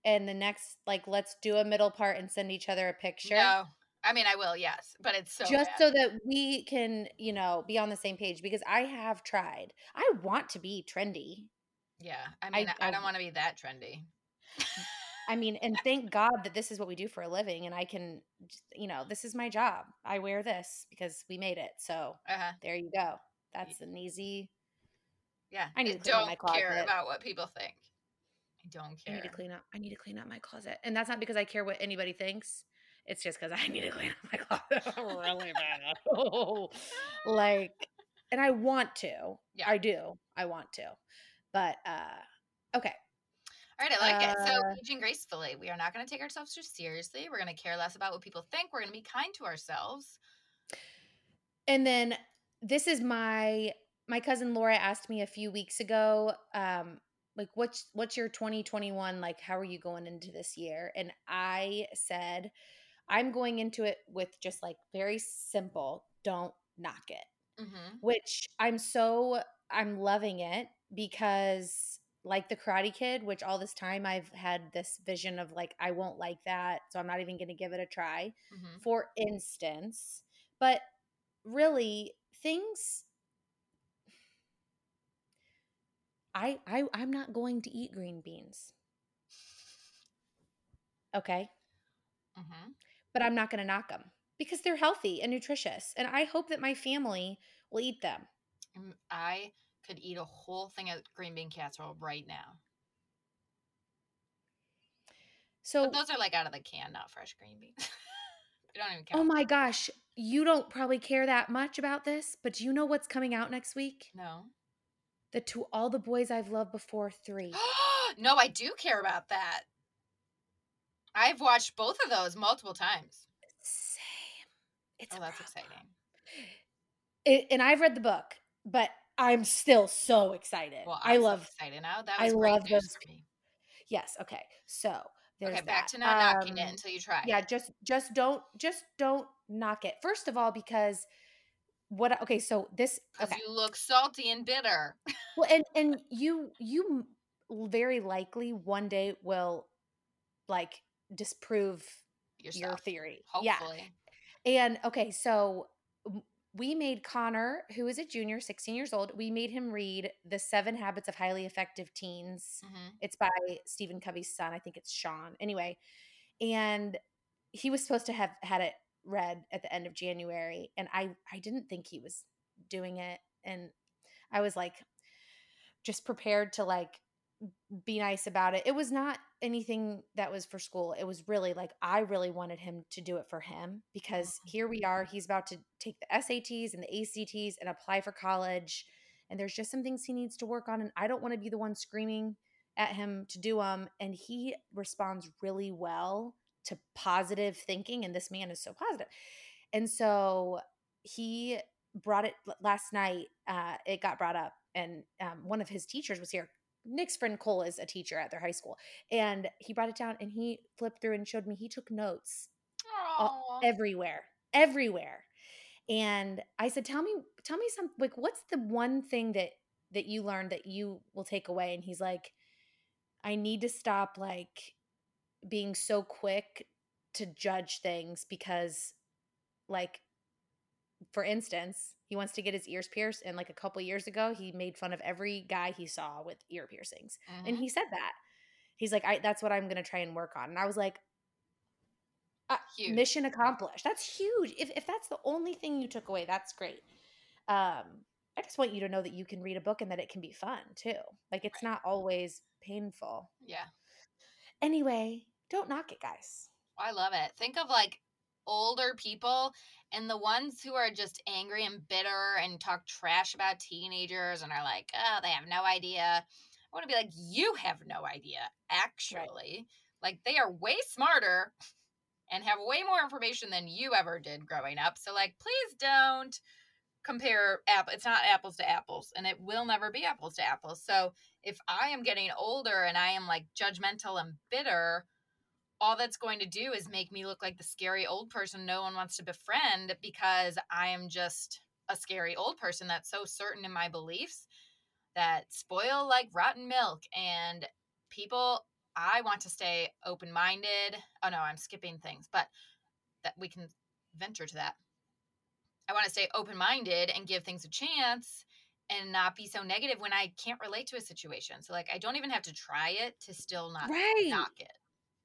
And the next, like, let's do a middle part and send each other a picture. No, I mean I will, yes, but it's so just bad. so that we can, you know, be on the same page because I have tried. I want to be trendy. yeah. I mean, I, I- don't want to be that trendy. I mean, and thank God that this is what we do for a living and I can, you know, this is my job. I wear this because we made it. So Uh-huh. there you go. That's an easy. Yeah, I need to clean don't my care about what people think. I don't care. I need to clean up. I need to clean up my closet, and that's not because I care what anybody thinks. It's just because I need to clean up my closet really bad. Oh, like, and I want to. Yeah. I do. I want to, but uh, okay. All right, I like it. So, Uh, aging gracefully. We are not going to take ourselves too seriously. We're going to care less about what people think. We're going to be kind to ourselves. And then this is my my cousin Laura asked me a few weeks ago, um, like what's what's your 2021 like? How are you going into this year? And I said, I'm going into it with just like very simple. Don't knock it. Mm-hmm. Which I'm so I'm loving it because like the Karate Kid, which all this time I've had this vision of like I won't like that, so I'm not even going to give it a try Mm-hmm. for instance. But really, things I I I'm not going to eat green beans. Okay? Mm-hmm. But I'm not going to knock them because they're healthy and nutritious and I hope that my family will eat them. I could eat a whole thing of green bean casserole right now. So But those are like out of the can, not fresh green beans. You don't even count. Oh my gosh, you don't probably care that much about this, but do you know what's coming out next week? No. The To All the Boys I've Loved Before 3. no, I do care about that. I've watched both of those multiple times. Same. It's oh, that's rom-com. exciting. It, and I've read the book, but I'm still so excited. Well, I I'm so love excited now. That I was great love those. Yes, okay. So, there's Okay, back that. to not knocking it Um, until you try. yeah just just don't just don't knock it first of all because what okay so this because okay you look salty and bitter. well and and you you very likely one day will like disprove your theory hopefully. yeah and okay so we made connor who is a junior 16 years old we made him read the seven habits of highly effective teens Mhm. it's by Stephen Covey's son. I think it's Sean. Anyway, and he was supposed to have had it read at the end of January, and I I didn't think he was doing it, and I was like just prepared to like be nice about it. It was not anything that was for school. It was really like I really wanted him to do it for him because oh. here we are. He's about to take the SATs and the ACTs and apply for college. And there's just some things he needs to work on. And I don't want to be the one screaming at him to do them. And he responds really well to positive thinking. And this man is so. And so he brought it last night. Uh, it got brought up, and um, one of his teachers was here. Nick's friend Cole is a teacher at their high school, and he brought it down and he flipped through and showed me. He took notes Aw. everywhere, everywhere. And I said, "Tell me, tell me some like what's the one thing that that you learned that you will take away?" And he's like, "I need to stop like being so quick to judge things because like for instance, he wants to get his ears pierced and like a couple years ago, he made fun of every guy he saw with ear piercings. And Mhm. he said that. He's like, I that's what I'm gonna try and work on. And I was like, uh, Huge. mission accomplished. That's huge. If if that's the only thing you took away, that's great. Um, I just want you to know that you can read a book and that it can be fun too. Like it's Right. not always painful. Yeah. Anyway, don't knock it, guys. I love it. Think of like older people and the ones who are just angry and bitter and talk trash about teenagers and are like, oh, they have no idea. I want to be like, you have no idea, actually. Like, they are way smarter and have way more information than you ever did growing up. So, like, please don't compare app it's not apples to apples and it will never be apples to apples so if i am getting older and i am like judgmental and bitter all that's going to do is make me look like the scary old person no one wants to befriend because I am just a scary old person that's so certain in my beliefs that spoil like rotten milk. And people, I want to stay open minded. Oh no, I'm skipping things, but that we can venture to that. I want to stay open minded and give things a chance and not be so negative when I can't relate to a situation. So, like, I don't even have to try it to still not Right. knock it.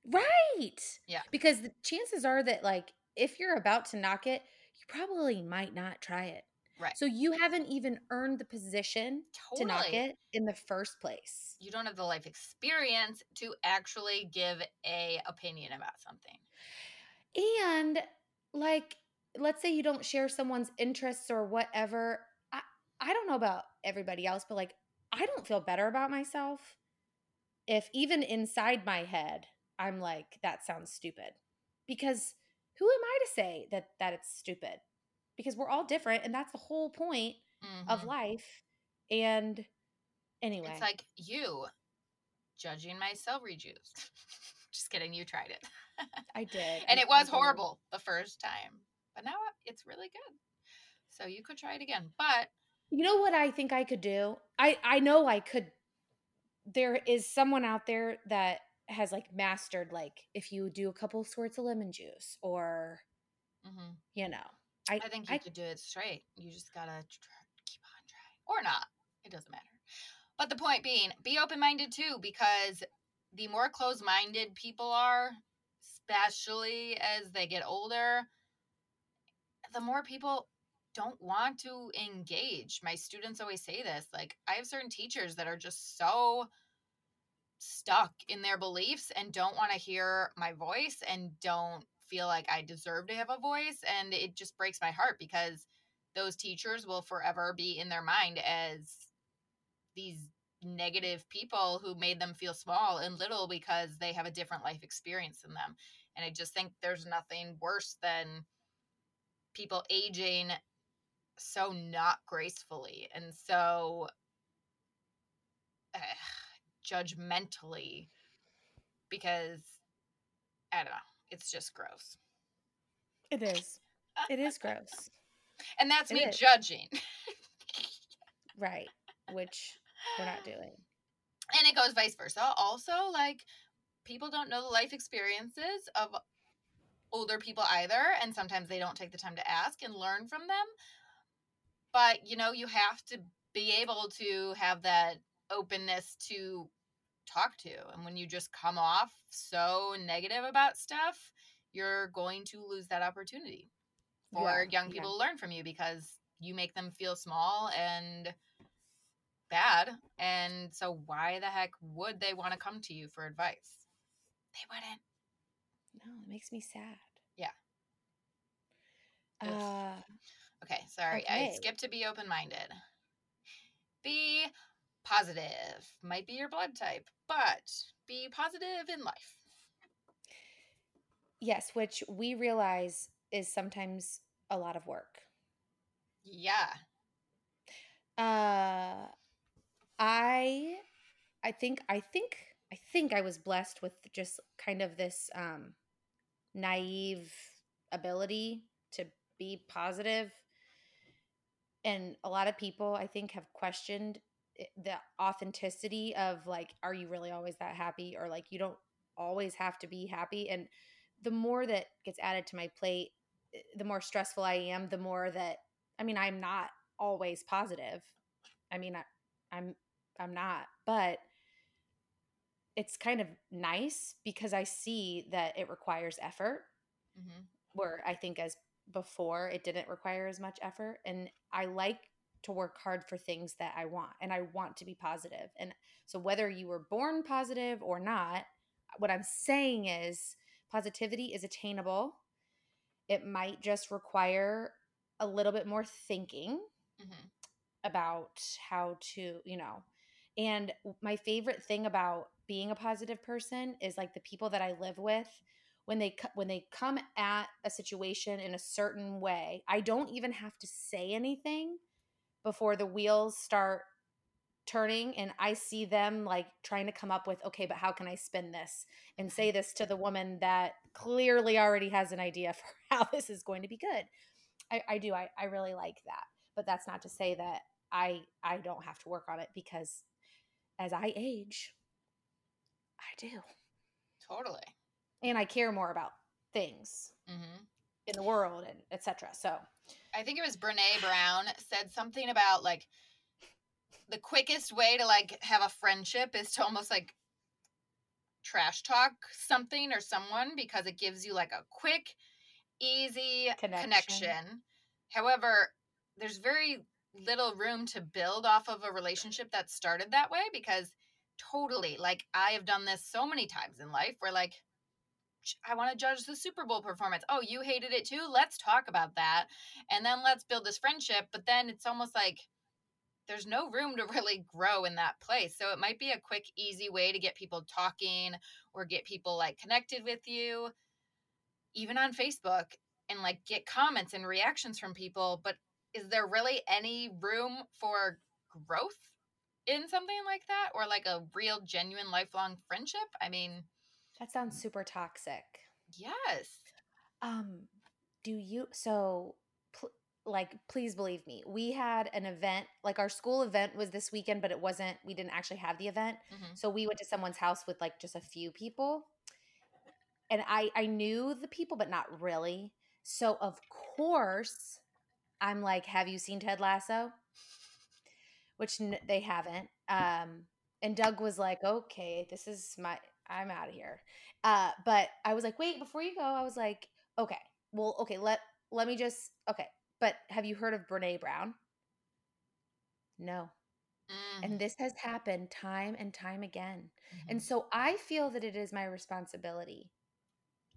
Right. Yeah. Because the chances are that like if you're about to knock it, you probably might not try it. Right. So you haven't even earned the position to knock it in the first place. you don't have the life experience to actually give a opinion about something. And like let's say you don't share someone's interests or whatever. I I don't know about everybody else, but like I don't feel better about myself if even inside my head I'm like that sounds stupid. Because who am I to say that that it's stupid? Because we're all different and that's the whole point of Mhm. life. And anyway, It's like you judging my celery juice. Just kidding, you tried it. I did. and I- it was did. horrible the first time. But now it's really good. So you could try it again. But You know what I think I could do? I I know I could there is someone out there that has like mastered like if you do a couple sorts of lemon juice or mhm, you know. I I think you I, could do it straight. You just gotta keep on trying, or not. It doesn't matter. But the point being, be open minded too, because the more closed minded people are, especially as they get older, the more people don't want to engage. My students always say this. Like, I have certain teachers that are just so stuck in their beliefs and don't want to hear my voice and don't feel like I deserve to have a voice. And it just breaks my heart because those teachers will forever be in their mind as these negative people who made them feel small and little because they have a different life experience than them. And I just think there's nothing worse than people aging so not gracefully and so judgmentally because I don't know, it's just gross. It is. It is gross. And that's It me is. judging. Right. Which we're not doing. and it goes vice versa. Also, like people don't know the life experiences of older people either, and sometimes they don't take the time to ask and learn from them. But you know, you have to be able to have that openness to talk to. And when you just come off so negative about stuff, you're going to lose that opportunity for Yeah, young yeah. people to learn from you because you make them feel small and bad. And so, why the heck would they want to come to you for advice? They wouldn't. No, it makes me sad. Yeah. Uh, Okay, sorry. I skipped to be open minded. Be positive. Might be your blood type, but be positive in life. yes, which we realize is sometimes a lot of work. Yeah. Uh I I think I think I think I was blessed with just kind of this um naive ability to be. And a lot of people I think have questioned the authenticity of like are you really always that happy? Or like you don't always have to be happy. And the more that gets added to my plate eh, the more stressful I am the more that I mean I'm not always positive. I mean, I, I'm I'm not, but it's kind of nice because I see that it requires effort. hmm Where I think as before it didn't require as much effort, and I like to work hard for things that I want, and I want to be positive. And so, whether you were born positive or not, what I'm saying is positivity is attainable. It might just require a little bit more thinking hmm about how to, you know. And my favorite thing about being a positive person is like the people that I live with when they when they come at a situation in a certain way, I don't even have to say anything before the wheels start turning and I see them like trying to come up with okay, but how can I spin this and say this to the woman that clearly already has an idea for how this is going to be good. I, I do. I, I really like that. But that's not to say that I I don't have to work on it because as I age, I do. Totally. And I care more about things hmm in the world and etc. So I think it was Brene Brown said something about like the quickest way to like have a friendship is to almost like trash talk something or someone because it gives you like a quick, easy Connection. connection. However, there's very little room to build off of a relationship that started that way because totally like I have done this so many times in life where like I want to judge the Super Bowl performance. Oh, you hated it too? Let's talk about that. And then let's build this friendship. But then it's almost like there's no room to really grow in that place. So it might be a quick, easy way to get people talking or get people like connected with you, even on Facebook, and like get comments and reactions from people. But is there really any room for growth in something like that or like a real, genuine, lifelong friendship? I mean, that sounds super toxic. yes. Um, do you so pl- like please believe me. We had an event, like our school event was this weekend, but it wasn't we didn't actually have the event. Mhm. So we went to someone's house with like just a few people. And I I knew the people but not really. So of course, I'm like, "Have you seen Ted Lasso?" Which n- they haven't. Um and Doug was like, "Okay, this is my I'm out of here." Uh but I was like, "Wait, before you go, I was like, okay. Well, okay, let let me just okay. But have you heard of Brene Brown? No. Mm, And this has happened time and time again. mhm. And so I feel that it is my responsibility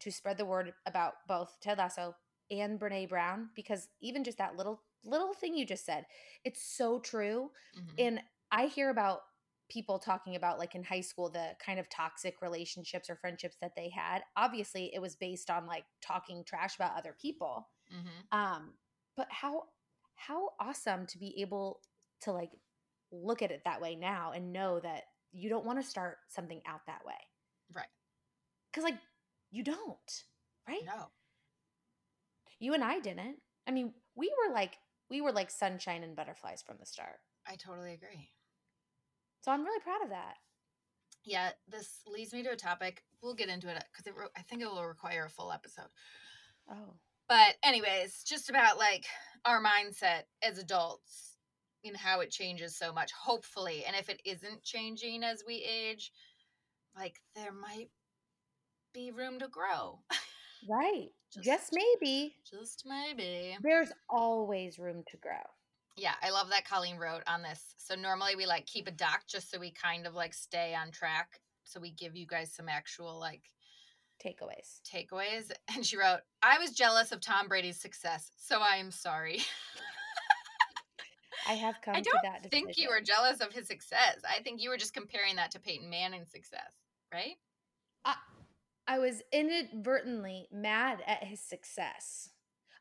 to spread the word about both Ted Lasso and Brene Brown because even just that little little thing you just said, it's so true. Mhm. And I hear about people talking about like in high school the kind of toxic relationships or friendships that they had. Obviously, it was based on like talking trash about other people. Mhm. Um, but how how awesome to be able to like look at it that way now and know that you don't want to start something out that way. Right. Cuz like you don't, right? No. You and I didn't. I mean, we were like we were like sunshine and butterflies from the start. I totally agree. So I'm really proud of that. Yeah, this leads me to a topic. We'll get into it because it, re- I think it will require a full episode. Oh. But anyways, just about like our mindset as adults and how it changes so much. Hopefully, and if it isn't changing as we age, like there might be room to grow. Right. Just- Just maybe. Just maybe. There's always room to grow. Yeah, I love that Colleen wrote on this. So normally we like keep a doc just so we kind of like stay on track. So we give you guys some actual like Takeaways. takeaways. And she wrote, I was jealous of Tom Brady's success, so I am sorry. I have come I don't think you were jealous of his success. I think you were just comparing that to Peyton Manning's success, right? I, I was inadvertently mad at his success.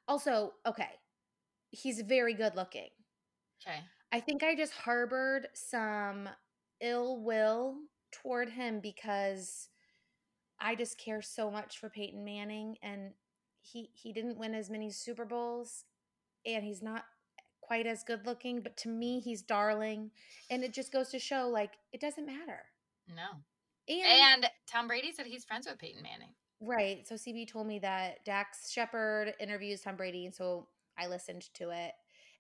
Also, okay, he's very good looking. Okay. I think I just harbored some ill will toward him because I just care so much for Peyton Manning and he he didn't win as many Super Bowls and he's not quite as good looking, but to me he's darling and it just goes to show like it doesn't matter. No. And, And Tom Brady said he's friends with Peyton Manning. right, so CB told me that Dax Shepard interviews Tom Brady and so I listened to it.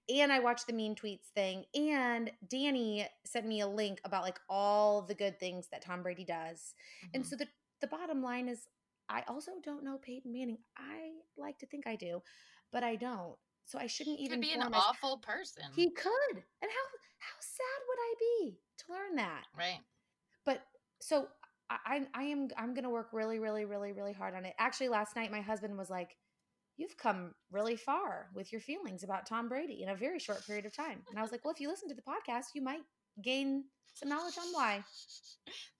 And I watched the mean tweets thing and Danny sent me a link about like all the good things that Tom Brady does. And Mhm. so the the bottom line is I also don't know Peyton Manning. I like to think I do, but I don't. So I shouldn't he even be an as- awful person. He could. And how how sad would I be to learn that? right. But so I I I am I'm gonna work really really really really hard on it. Actually, last night my husband was like, "You've come really far with your feelings about Tom Brady in a very short period of time." And I was like, "Well, if you listen to the podcast, you might gain some knowledge on why."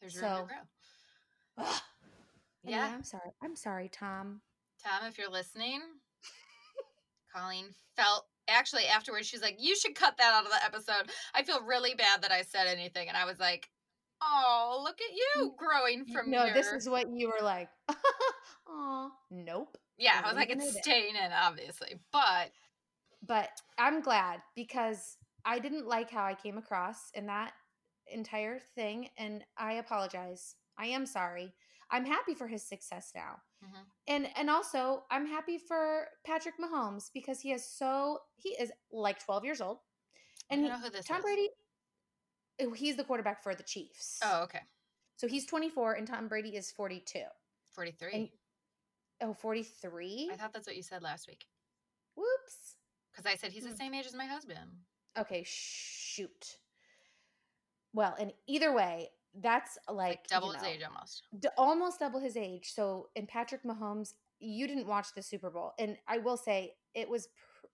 There's room So- to grow. Ugh. Anyway, Yeah. I'm sorry. I'm sorry, Tom. Tom, if you're listening, Colleen felt actually afterwards she's like, You should cut that out of the episode. I feel really bad that I said anything. And I was like, Oh, look at you growing from no, your this is what you were like. Aw, nope. Yeah, I was like, it's staying in, obviously. But But I'm glad because I didn't like how I came across in that entire thing, and I apologize. I am sorry. I'm happy for his success now. Mhm. And and also I'm happy for Patrick Mahomes because he is so he is like 12 years old. I And don't know who this Tom is. Brady oh, he's the quarterback for the Chiefs. Oh, okay. So he's 24 and Tom Brady is 42. 43. And oh, 43? I thought that's what you said last week. Whoops. Because I said he's the Hmm. same age as my husband. Okay, shoot. Well, and either way, that's like, Like double you his age almost. d- almost double his age. So, in Patrick Mahomes, you didn't watch the Super Bowl, and I will say it was pr-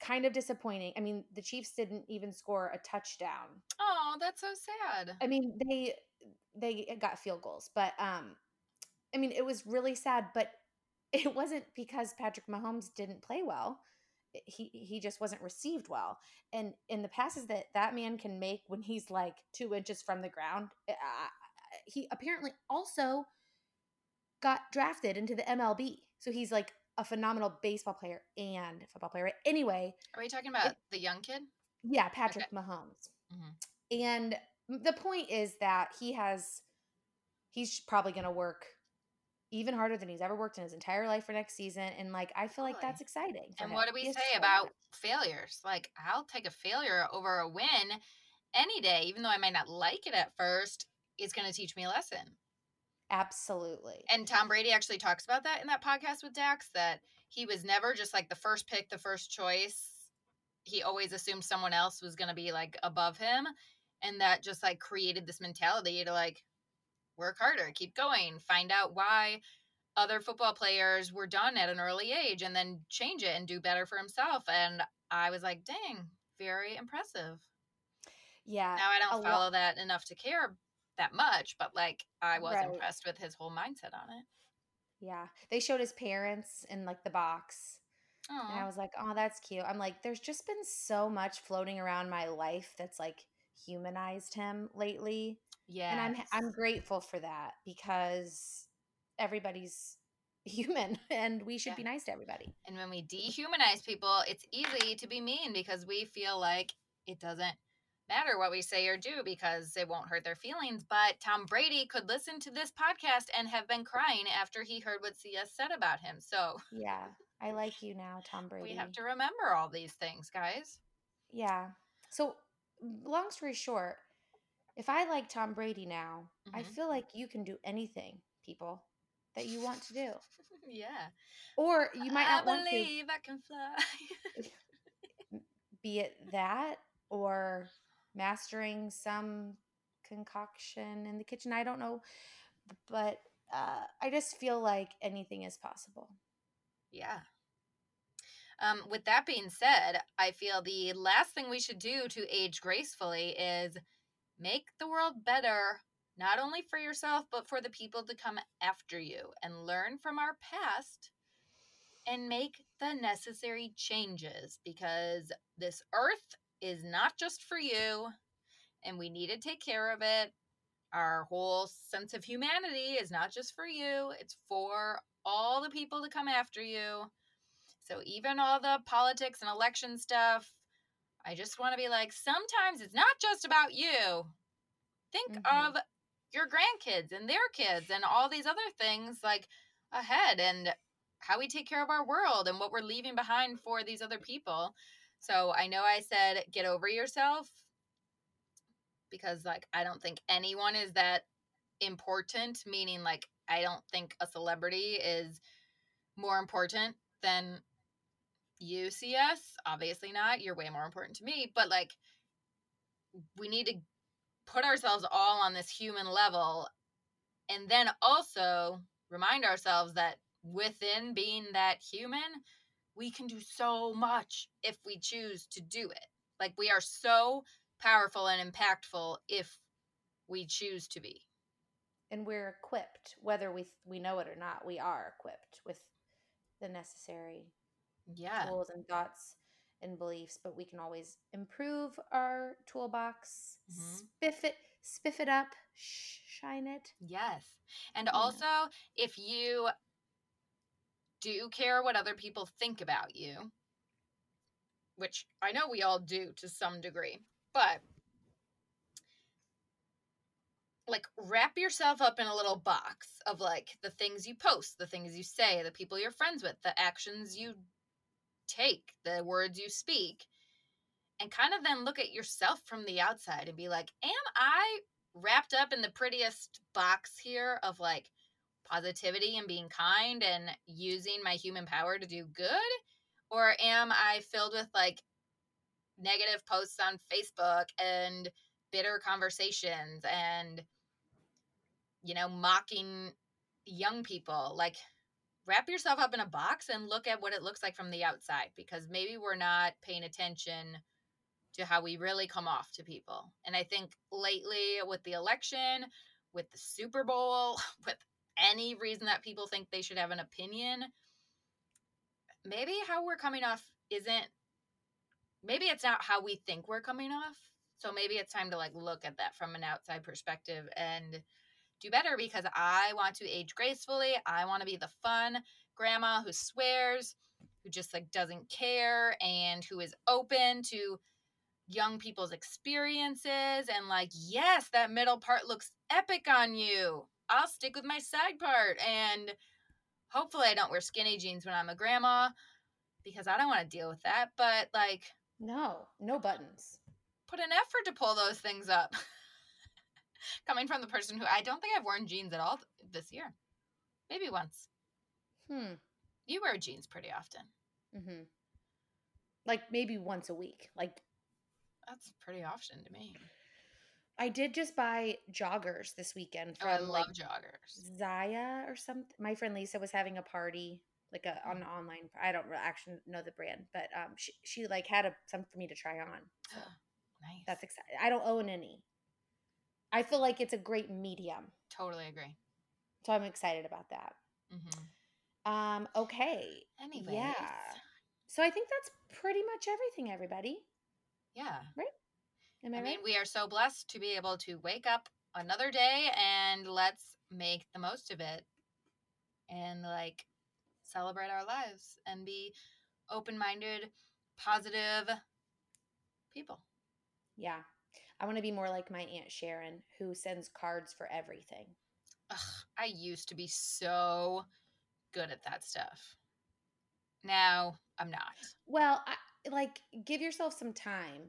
kind of disappointing. I mean, the Chiefs didn't even score a touchdown. Oh, that's so sad. I mean, they they got field goals, but um, I mean, it was really sad. But it wasn't because Patrick Mahomes didn't play well. He he just wasn't received well, and in the passes that that man can make when he's like two inches from the ground, uh, he apparently also got drafted into the MLB. So he's like a phenomenal baseball player and football player. Anyway, Are we talking about the young kid? yeah, Patrick Mahomes. Mhm. And the point is that he has, he's probably going to work even harder than he's ever worked in his entire life for next season. And like, I feel like that's exciting. And him. what do we He say about failures? Like, I'll take a failure over a win any day, even though I might not like it at first. It's going to teach me a lesson. Absolutely. And Tom Brady actually talks about that in that podcast with Dax that he was never just like the first pick, the first choice. He always assumed someone else was going to be like above him. And that just like created this mentality to like work harder, keep going, find out why other football players were done at an early age and then change it and do better for himself. And I was like, dang, very impressive. Yeah. Now I don't lo- follow that enough to care that much, but like I was Right. impressed with his whole mindset on it. Yeah. They showed his parents in like the box. And I was like, oh, that's cute. I'm like, there's just been so much floating around my life that's like humanized him lately. Yeah. And I'm I'm grateful for that because everybody's human and we should Yeah. be nice to everybody. And when we dehumanize people, it's easy to be mean because we feel like it doesn't matter what we say or do because it won't hurt their feelings. But Tom Brady could listen to this podcast and have been crying after he heard what CS said about him. So Yeah. I like you now, Tom Brady. we have to remember all these things, guys. Yeah. So, long story short, if I like Tom Brady now, I Mhm. feel like you can do anything, people, that you want to do. Yeah. Or you might I not want to believe I can fly. be it that or mastering some concoction in the kitchen. I don't know. But uh, I just feel like anything is possible. Yeah. Um, with that being said, I feel the last thing we should do to age gracefully is make the world better, not only for yourself, but for the people to come after you and learn from our past and make the necessary changes because this earth is not just for you and we need to take care of it. Our whole sense of humanity is not just for you, it's for all the people to come after you. So even all the politics and election stuff, I just want to be like, sometimes it's not just about you. Think Mhm. of your grandkids and their kids and all these other things like ahead and how we take care of our world and what we're leaving behind for these other people. So I know I said get over yourself because like I don't think anyone is that important, meaning like I don't think a celebrity is more important than you CS. Obviously not. You're way more important to me, but like we need to put ourselves all on this human level and then also remind ourselves that within being that human, we can do so much if we choose to do it. Like we are so powerful and impactful if we choose to be. And we're equipped, whether we we know it or not. We are equipped with the necessary Yeah. tools and thoughts and beliefs, but we can always improve our toolbox, Mhm. spiff it, spiff it up, sh- shine it. Yes. And Yeah. also, if you do care what other people think about you, which I know we all do to some degree, but like wrap yourself up in a little box of like the things you post, the things you say, the people you're friends with, the actions you take, the words you speak, and kind of then look at yourself from the outside and be like, am I wrapped up in the prettiest box here of like positivity and being kind and using my human power to do good? Or am I filled with like negative posts on Facebook and bitter conversations and, you know, mocking young people? Like, wrap yourself up in a box and look at what it looks like from the outside because maybe we're not paying attention to how we really come off to people. And I think lately with the election, with the Super Bowl, with any reason that people think they should have an opinion, maybe how we're coming off isn't maybe it's not how we think we're coming off. So maybe it's time to like look at that from an outside perspective and do better because I want to age gracefully. I want to be the fun grandma who swears, who just like doesn't care and who is open to young people's experiences and like, yes, that middle part looks epic on you. I'll stick with my side part and hopefully I don't wear skinny jeans when I'm a grandma because I don't want to deal with that, but like No, no buttons. put an effort to pull those things up. Coming from the person who I don't think I've worn jeans at all this year. Maybe once. Hmm. You wear jeans pretty often. Mm-hmm. Like maybe once a week. Like That's pretty often to me. I did just buy joggers this weekend Oh, I from love like joggers. Zaya or something. My friend Lisa was having a party, like a on an online. I don't actually know the brand, but um, she she like had a some for me to try on. So nice. that's exciting. I don't own any. I feel like it's a great medium, totally agree. so I'm excited about that. hmm Um, okay, Anyways, yeah. So I think that's pretty much everything, everybody. yeah. Am I, I right? mean, we are so blessed to be able to wake up another day and let's make the most of it and like celebrate our lives and be open minded, positive people. yeah. I want to be more like my aunt Sharon, who sends cards for everything. Ugh, I used to be so good at that stuff. Now I'm not. Well, I, like give yourself some time,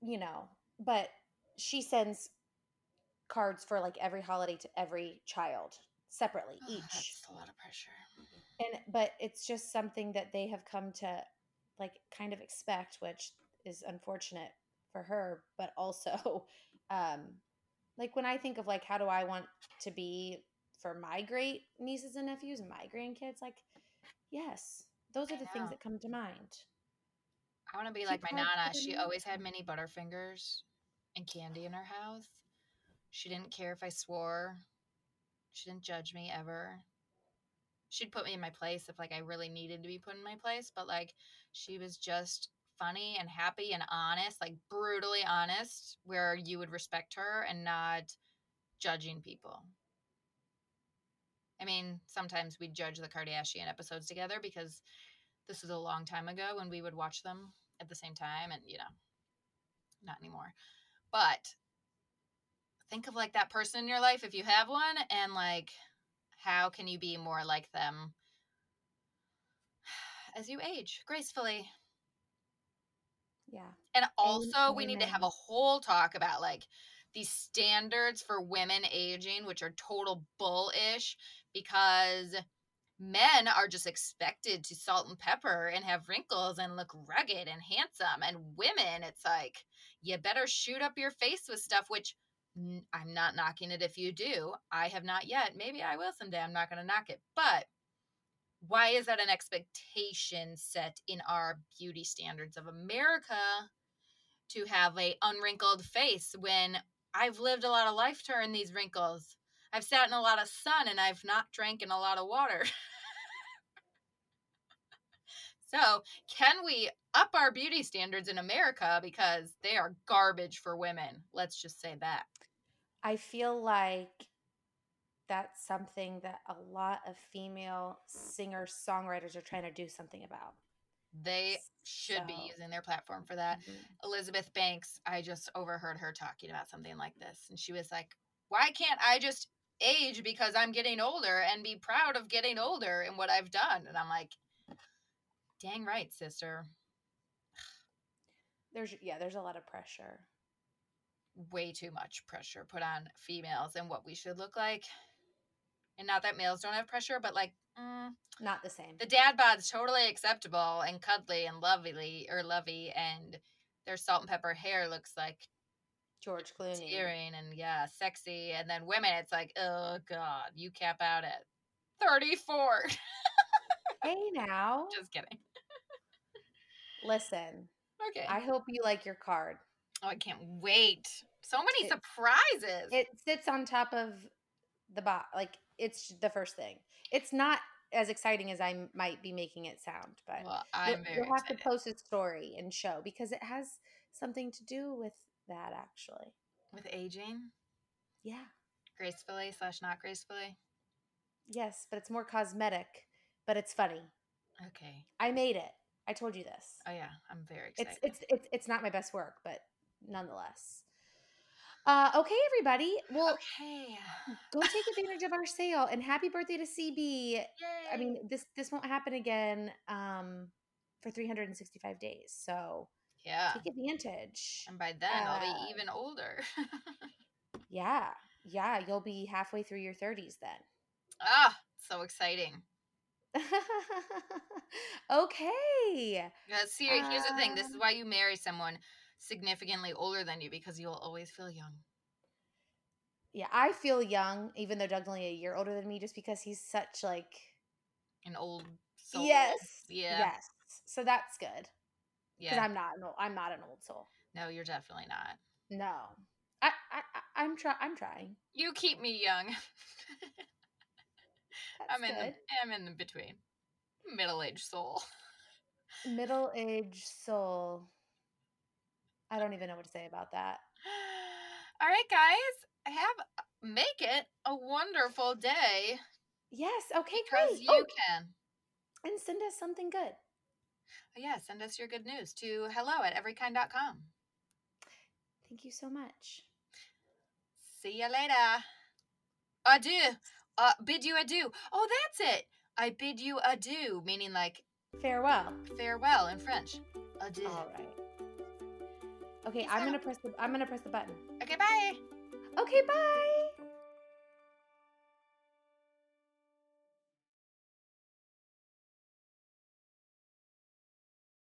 you know. But she sends cards for like every holiday to every child separately Ugh, each. That's a lot of pressure. And but it's just something that they have come to like kind of expect, which is unfortunate for her, but also um like when I think of like how do I want to be for my great nieces and nephews and my grandkids, like yes, those are the things that come to mind. I want to be Keep like my nana. She always had mini Butterfingers and candy in her house. She didn't care if I swore. She didn't judge me ever. She'd put me in my place if like I really needed to be put in my place, but like she was just funny and happy and honest, like brutally honest, where you would respect her and not judging people. I mean, sometimes we'd judge the Kardashian episodes together because this was a long time ago when we would watch them at the same time and you know not anymore but think of like that person in your life if you have one and like how can you be more like them as you age gracefully Yeah. and also we need to have a whole talk about like these standards for women aging which are total bullish because men are just expected to salt and pepper and have wrinkles and look rugged and handsome. And women it's like you better shoot up your face with stuff which I'm not knocking it if you do. I have not yet. Maybe i will someday. I'm not going to knock it. But why is that an expectation set in our beauty standards of america to have a unwrinkled face when i've lived a lot of life to earn these wrinkles I've sat in a lot of sun and I've not drank in a lot of water. so, can we up our beauty standards in America because they are garbage for women? Let's just say that. I feel like that's something that a lot of female singer songwriters are trying to do something about. They should be using their platform for that. Mhm. Elizabeth Banks, I just overheard her talking about something like this. And she was like, Why can't I just age because I'm getting older and be proud of getting older and what I've done? And I'm like, Dang right, sister. There's yeah, there's a lot of pressure. way too much pressure put on females and what we should look like. And not that males don't have pressure, but like mm, Not the same. the dad bod's totally acceptable and cuddly and lovely or lovey, and their salt and pepper hair looks like George Clooney. earring and yeah, sexy. And then women, it's like, oh god, you cap out at thirty four. Hey now. Just kidding. Listen, Okay. I hope you like your card. oh, I can't wait. So many It- surprises. It sits on top of the box, like it's the first thing. It's not as exciting as I might be making it sound, but well, I'm very you'll have excited. to post a story and show because it has something to do with that actually. with aging Yeah. gracefully slash not gracefully. Yes, but it's more cosmetic, but it's funny. Okay. I made it. I told you this. Oh yeah, I'm very excited. It's it's it's it's not my best work, but nonetheless. Uh, okay, everybody. Well, okay. go take advantage of our sale and happy birthday to CB. Yay. I mean, this this won't happen again um, for 365 days, so yeah. take advantage. And by then I'll uh, be even older. Yeah, yeah, you'll be halfway through your 30s then. ah, so exciting. okay. Yeah, see, here's the thing. This is Um, why you marry someone significantly older than you because you'll always feel young. Yeah, I feel young, even though Doug's only a year older than me, just because he's such like An old soul. yes, Yeah. yes. So that's good because Yeah. I'm not an old, I'm not an old soul. No, you're definitely not. No, I I I'm try I'm trying. You keep me young. That's I'm in good. the I'm in the between. Middle aged soul. Middle aged soul. I don't even know what to say about that. All right, guys. Have make it a wonderful day Yes. Okay. because Great. you Oh, can. and send us something good. Yeah, send us your good news to hello at everykind.com. Thank you so much. See you later. Adieu. Uh, bid you adieu. Oh, that's it. I bid you adieu, meaning like Farewell. farewell in French. Adieu. All right. Okay, Peace I'm out. gonna press the I'm gonna press the button. Okay, bye. Okay, bye.